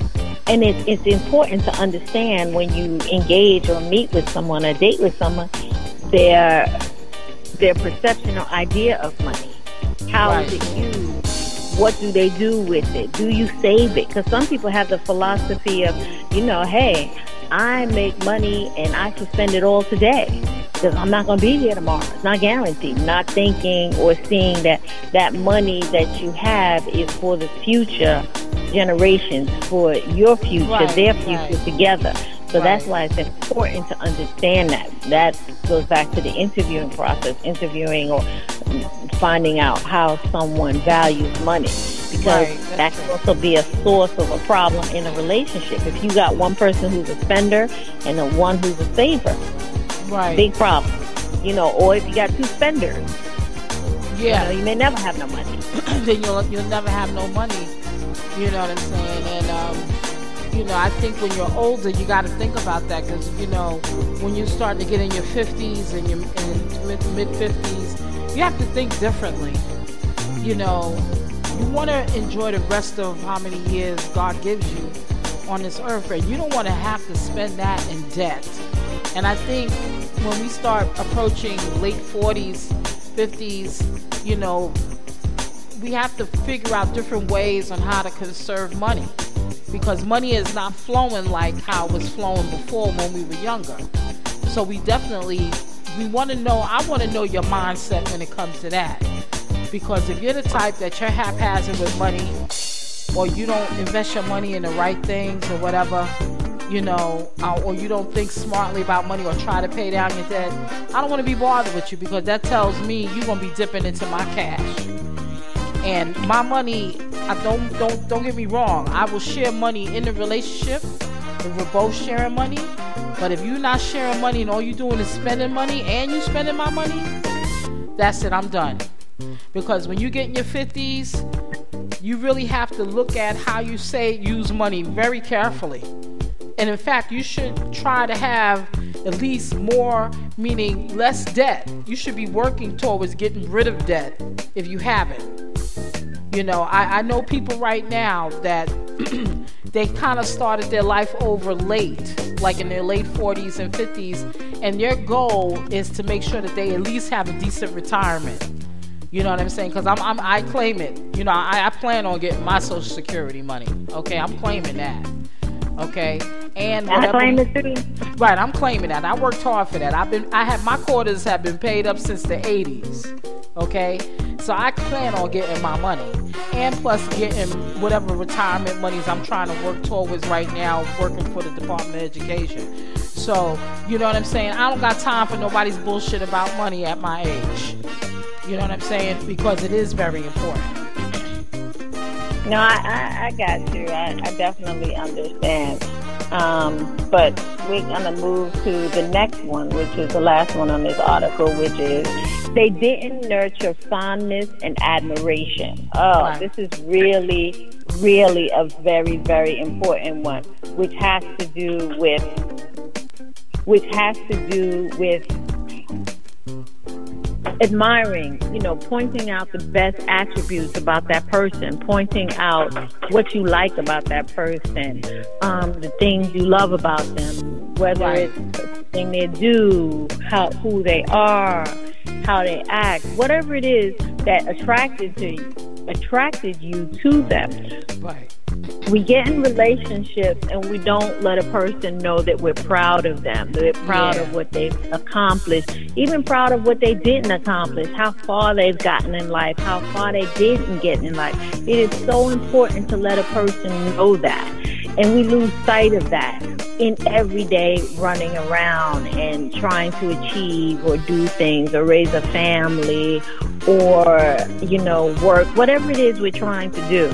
and it, it's important to understand when you engage or meet with someone or date with someone their their perception or idea of money how right. is it used? What do they do with it? Do you save it? Because some people have the philosophy of, you know, hey, I make money and I can spend it all today because I'm not going to be here tomorrow. It's not guaranteed. Not thinking or seeing that that money that you have is for the future generations, for your future, right, their future right. together. So right. that's why it's important to understand that. That goes back to the interviewing process, interviewing or finding out how someone values money. Because right. that can also be a source of a problem in a relationship. If you got one person who's a spender and the one who's a saver, right. big problem. You know, or if you got two spenders, yeah, you, know, you may never have no money. then you'll you'll never have no money. You know what I'm saying? And um, you know, I think when you're older, you got to think about that because, you know, when you start to get in your 50s and your mid 50s, you have to think differently. You know, you want to enjoy the rest of how many years God gives you on this earth, and you don't want to have to spend that in debt. And I think when we start approaching late 40s, 50s, you know, we have to figure out different ways on how to conserve money because money is not flowing like how it was flowing before when we were younger. So we definitely we want to know. I want to know your mindset when it comes to that, because if you're the type that you're haphazard with money, or you don't invest your money in the right things or whatever, you know, uh, or you don't think smartly about money or try to pay down your debt, I don't want to be bothered with you because that tells me you're gonna be dipping into my cash. And my money, I don't don't don't get me wrong. I will share money in the relationship if we're both sharing money. But if you're not sharing money and all you're doing is spending money and you spending my money, that's it. I'm done. Because when you get in your 50s, you really have to look at how you say use money very carefully. And in fact, you should try to have at least more, meaning less debt. You should be working towards getting rid of debt if you haven't. You know, I, I know people right now that they kind of started their life over late, like in their late 40s and 50s, and their goal is to make sure that they at least have a decent retirement. You know what I'm saying? Because I'm, I'm, I claim it. You know, I, I plan on getting my Social Security money. Okay, I'm claiming that. Okay, and I claim it too. Right, I'm claiming that. I worked hard for that. I've been, I have my quarters have been paid up since the 80s. Okay, so I plan on getting my money, and plus getting whatever retirement monies I'm trying to work towards right now, working for the Department of Education. So you know what I'm saying? I don't got time for nobody's bullshit about money at my age. You know what I'm saying? Because it is very important. No, I, I, I got you. I, I definitely understand. Um, but we're going to move to the next one, which is the last one on this article, which is they didn't nurture fondness and admiration. Oh, right. this is really, really a very, very important one, which has to do with, which has to do with admiring, you know, pointing out the best attributes about that person, pointing out what you like about that person, um, the things you love about them, whether right. it's the thing they do, how who they are, how they act, whatever it is that attracted to you, attracted you to them. Right we get in relationships and we don't let a person know that we're proud of them, that we're proud yeah. of what they've accomplished, even proud of what they didn't accomplish, how far they've gotten in life, how far they didn't get in life. It is so important to let a person know that. And we lose sight of that in everyday running around and trying to achieve or do things or raise a family or, you know, work, whatever it is we're trying to do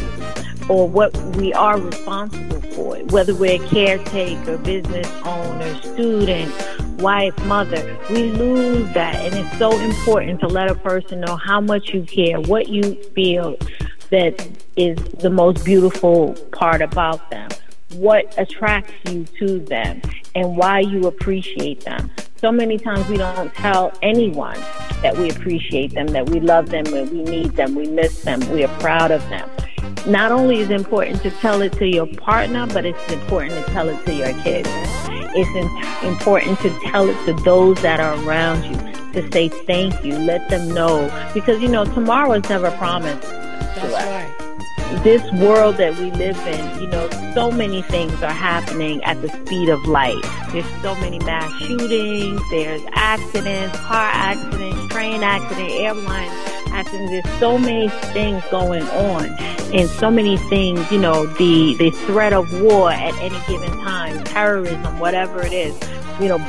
or what we are responsible for, whether we're a caretaker, business owner, student, wife, mother. We lose that, and it's so important to let a person know how much you care, what you feel that is the most beautiful part about them, what attracts you to them, and why you appreciate them. So many times we don't tell anyone that we appreciate them, that we love them, that we need them, we miss them, we are proud of them not only is it important to tell it to your partner, but it's important to tell it to your kids. It's important to tell it to those that are around you, to say thank you, let them know. Because, you know, tomorrow is never promised That's Right. This world that we live in, you know, so many things are happening at the speed of light. There's so many mass shootings, there's accidents, car accidents, train accidents, airline accidents. There's so many things going on and so many things, you know, the, the threat of war at any given time, terrorism, whatever it is, you know,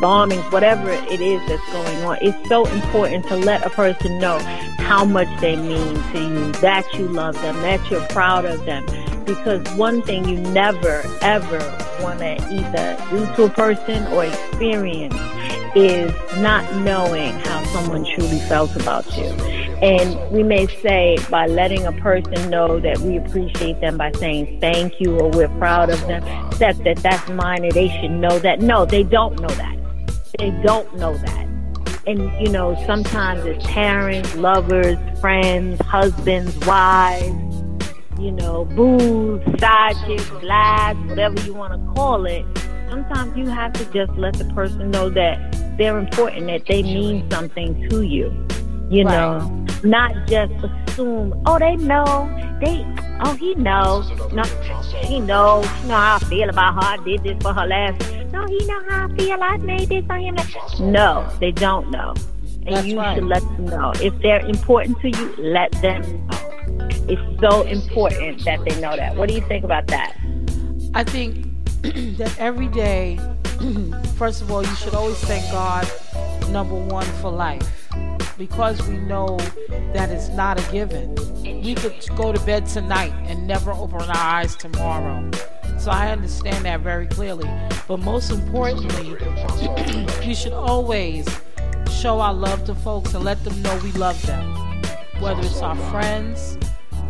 bombings, whatever it is that's going on. It's so important to let a person know how much they mean to you, that you love them, that you're proud of them. Because one thing you never, ever want to either do to a person or experience is not knowing how someone truly felt about you. And we may say by letting a person know that we appreciate them by saying thank you or we're proud of them, that, that that's and they should know that. No, they don't know that. They don't know that. And, you know, sometimes it's parents, lovers, friends, husbands, wives, you know, boos, side chicks, lads, whatever you want to call it. Sometimes you have to just let the person know that they're important, that they mean something to you. You right. know, not just assume, oh, they know, they, oh, he knows, no, he knows, you know how I feel about her. I did this for her last. No, he know how I feel. I made this on him. No, they don't know, and That's you right. should let them know if they're important to you. Let them know. It's so important that they know that. What do you think about that? I think that every day, first of all, you should always thank God, number one, for life. Because we know that it's not a given. We could go to bed tonight and never open our eyes tomorrow. So I understand that very clearly. But most importantly, we should always show our love to folks and let them know we love them. Whether it's our friends,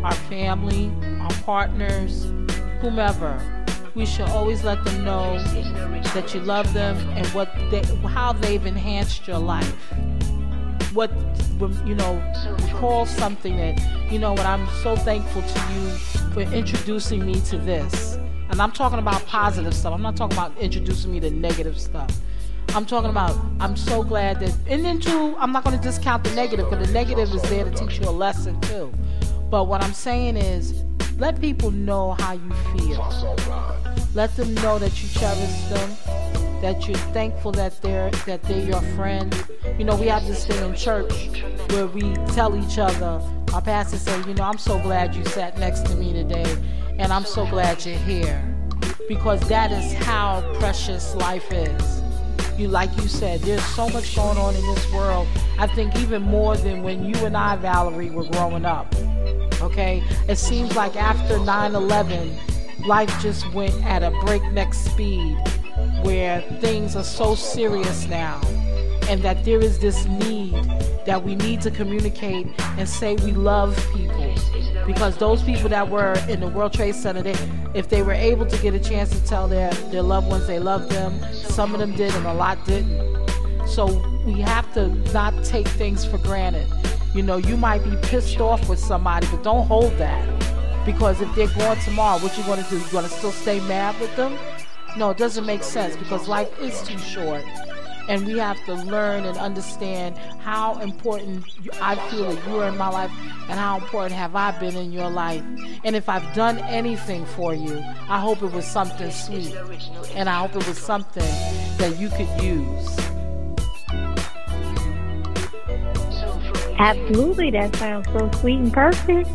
our family, our partners, whomever. We should always let them know that you love them and what they, how they've enhanced your life. What you know, recall something that you know. What I'm so thankful to you for introducing me to this. And I'm talking about positive stuff. I'm not talking about introducing me to negative stuff. I'm talking about, I'm so glad that, and then too, I'm not going to discount the negative, because the negative is there to teach you a lesson too. But what I'm saying is, let people know how you feel. Let them know that you cherish them, that you're thankful that they're that they're your friend. You know, we have this thing in church where we tell each other. Our pastor said, you know, I'm so glad you sat next to me today, and I'm so glad you're here, because that is how precious life is you like you said there's so much going on in this world. I think even more than when you and i valerie were growing up okay? It seems like after 9-11 life just went at a breakneck speed where things are so serious now and that there is this need that we need to communicate and say we love people. Because those people that were in the World Trade Center, they, if they were able to get a chance to tell their, their loved ones they loved them, some of them did and a lot didn't. So we have to not take things for granted. You know, you might be pissed off with somebody, but don't hold that. Because if they're going tomorrow, what you going to do? You to still stay mad with them? No, it doesn't make sense because life is too short and we have to learn and understand how important I feel that you are in my life and how important have I been in your life. And if I've done anything for you, I hope it was something sweet and I hope it was something that you could use. Absolutely, that sounds so sweet and perfect.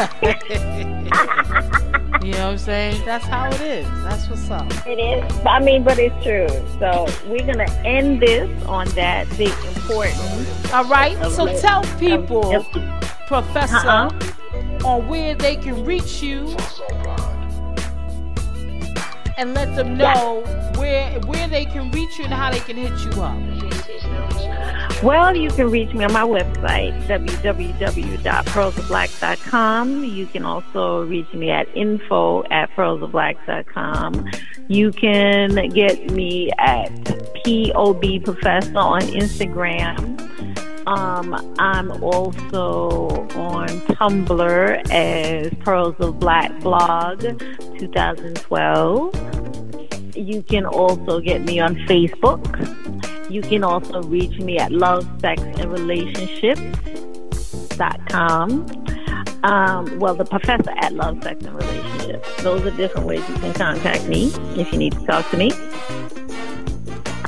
You know what I'm saying? That's how it is. That's what's up. It is. I mean, but it's true. So we're gonna end this on that big important. Mm-hmm. All right. So tell people, of, Professor, uh-uh. on where they can reach you, and let them know where where they can reach you and how they can hit you up. Well, you can reach me on my website, www.pearlsofblack.com. You can also reach me at info at pearlsofblack.com. You can get me at POB Professor on Instagram. Um, I'm also on Tumblr as Pearls of Black Blog 2012. You can also get me on Facebook you can also reach me at love, sex, and relationships.com. Um, well, the professor at Love, Sex, and Relationships. Those are different ways you can contact me if you need to talk to me.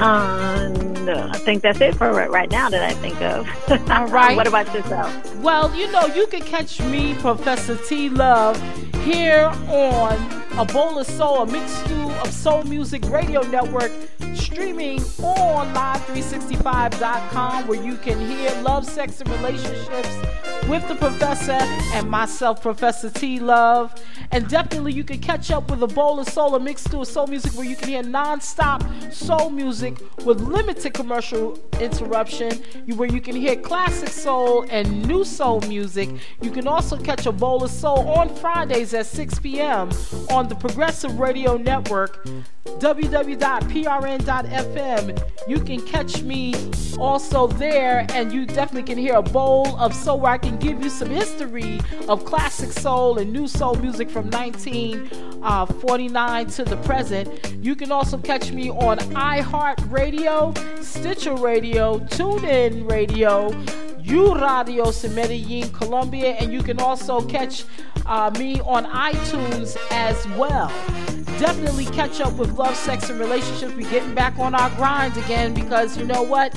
And uh, I think that's it for right, right now that I think of. All right. what about yourself? Well, you know, you can catch me, Professor T Love, here on A Bowl of Soul, a mixed stew of soul music radio network streaming on live365.com where you can hear love, sex, and relationships with the professor and myself, Professor T Love. And definitely you can catch up with a bowl of soul, a mixed stew of soul music where you can hear non-stop soul music with limited commercial interruption, where you can hear classic soul and new soul music. You can also catch a bowl of soul on Fridays at 6 p.m. on the Progressive Radio Network www.prn.fm. You can catch me also there, and you definitely can hear a bowl of soul where I can give you some history of classic soul and new soul music from 1949 uh, to the present. You can also catch me on iHeartRadio, Stitcher Radio, TuneIn Radio. U Radios in Medellin, Colombia, and you can also catch uh, me on iTunes as well definitely catch up with love, sex, and relationships. We're getting back on our grind again because you know what?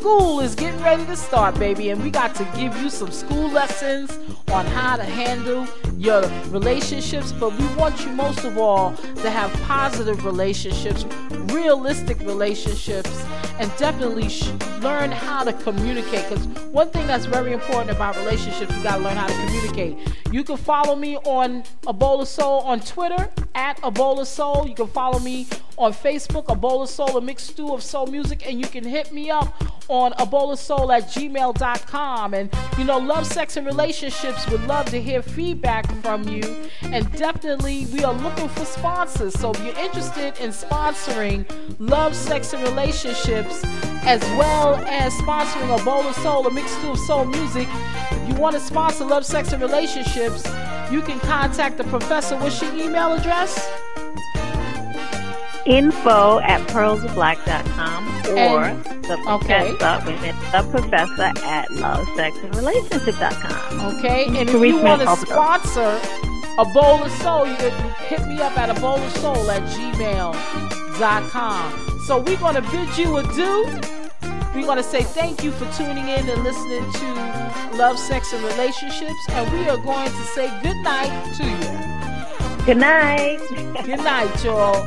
school is getting ready to start, baby, and we got to give you some school lessons on how to handle your relationships. But we want you most of all to have positive relationships, realistic relationships, and definitely sh- learn how to communicate. Because one thing that's very important about relationships, you got to learn how to communicate. You can follow me on A Bowl of Soul on Twitter at A Bowl of Soul. You can follow me on Facebook, A Bowl of Soul, a mixed stew of soul music, and you can hit me up on a bowl of soul at gmail.com. And you know, love, sex, and relationships would love to hear feedback from you. And definitely, we are looking for sponsors. So if you're interested in sponsoring love, sex, and relationships, as well as sponsoring a bowl of soul, a mixed stew of soul music, if you want to sponsor love, sex, and relationships, you can contact the professor. What's your email address? Info at pearlsofblack.com or And- the okay. professor, the professor at lovesexandrelationship.com. Okay, and if you want to both of those. sponsor a bowl of soul, you can hit me up at a bowl of soul at gmail.com. So we're going to bid you adieu. We're going to say thank you for tuning in and listening to Love, Sex, and Relationships. And we are going to say good night to you. Good night. Good night, y'all.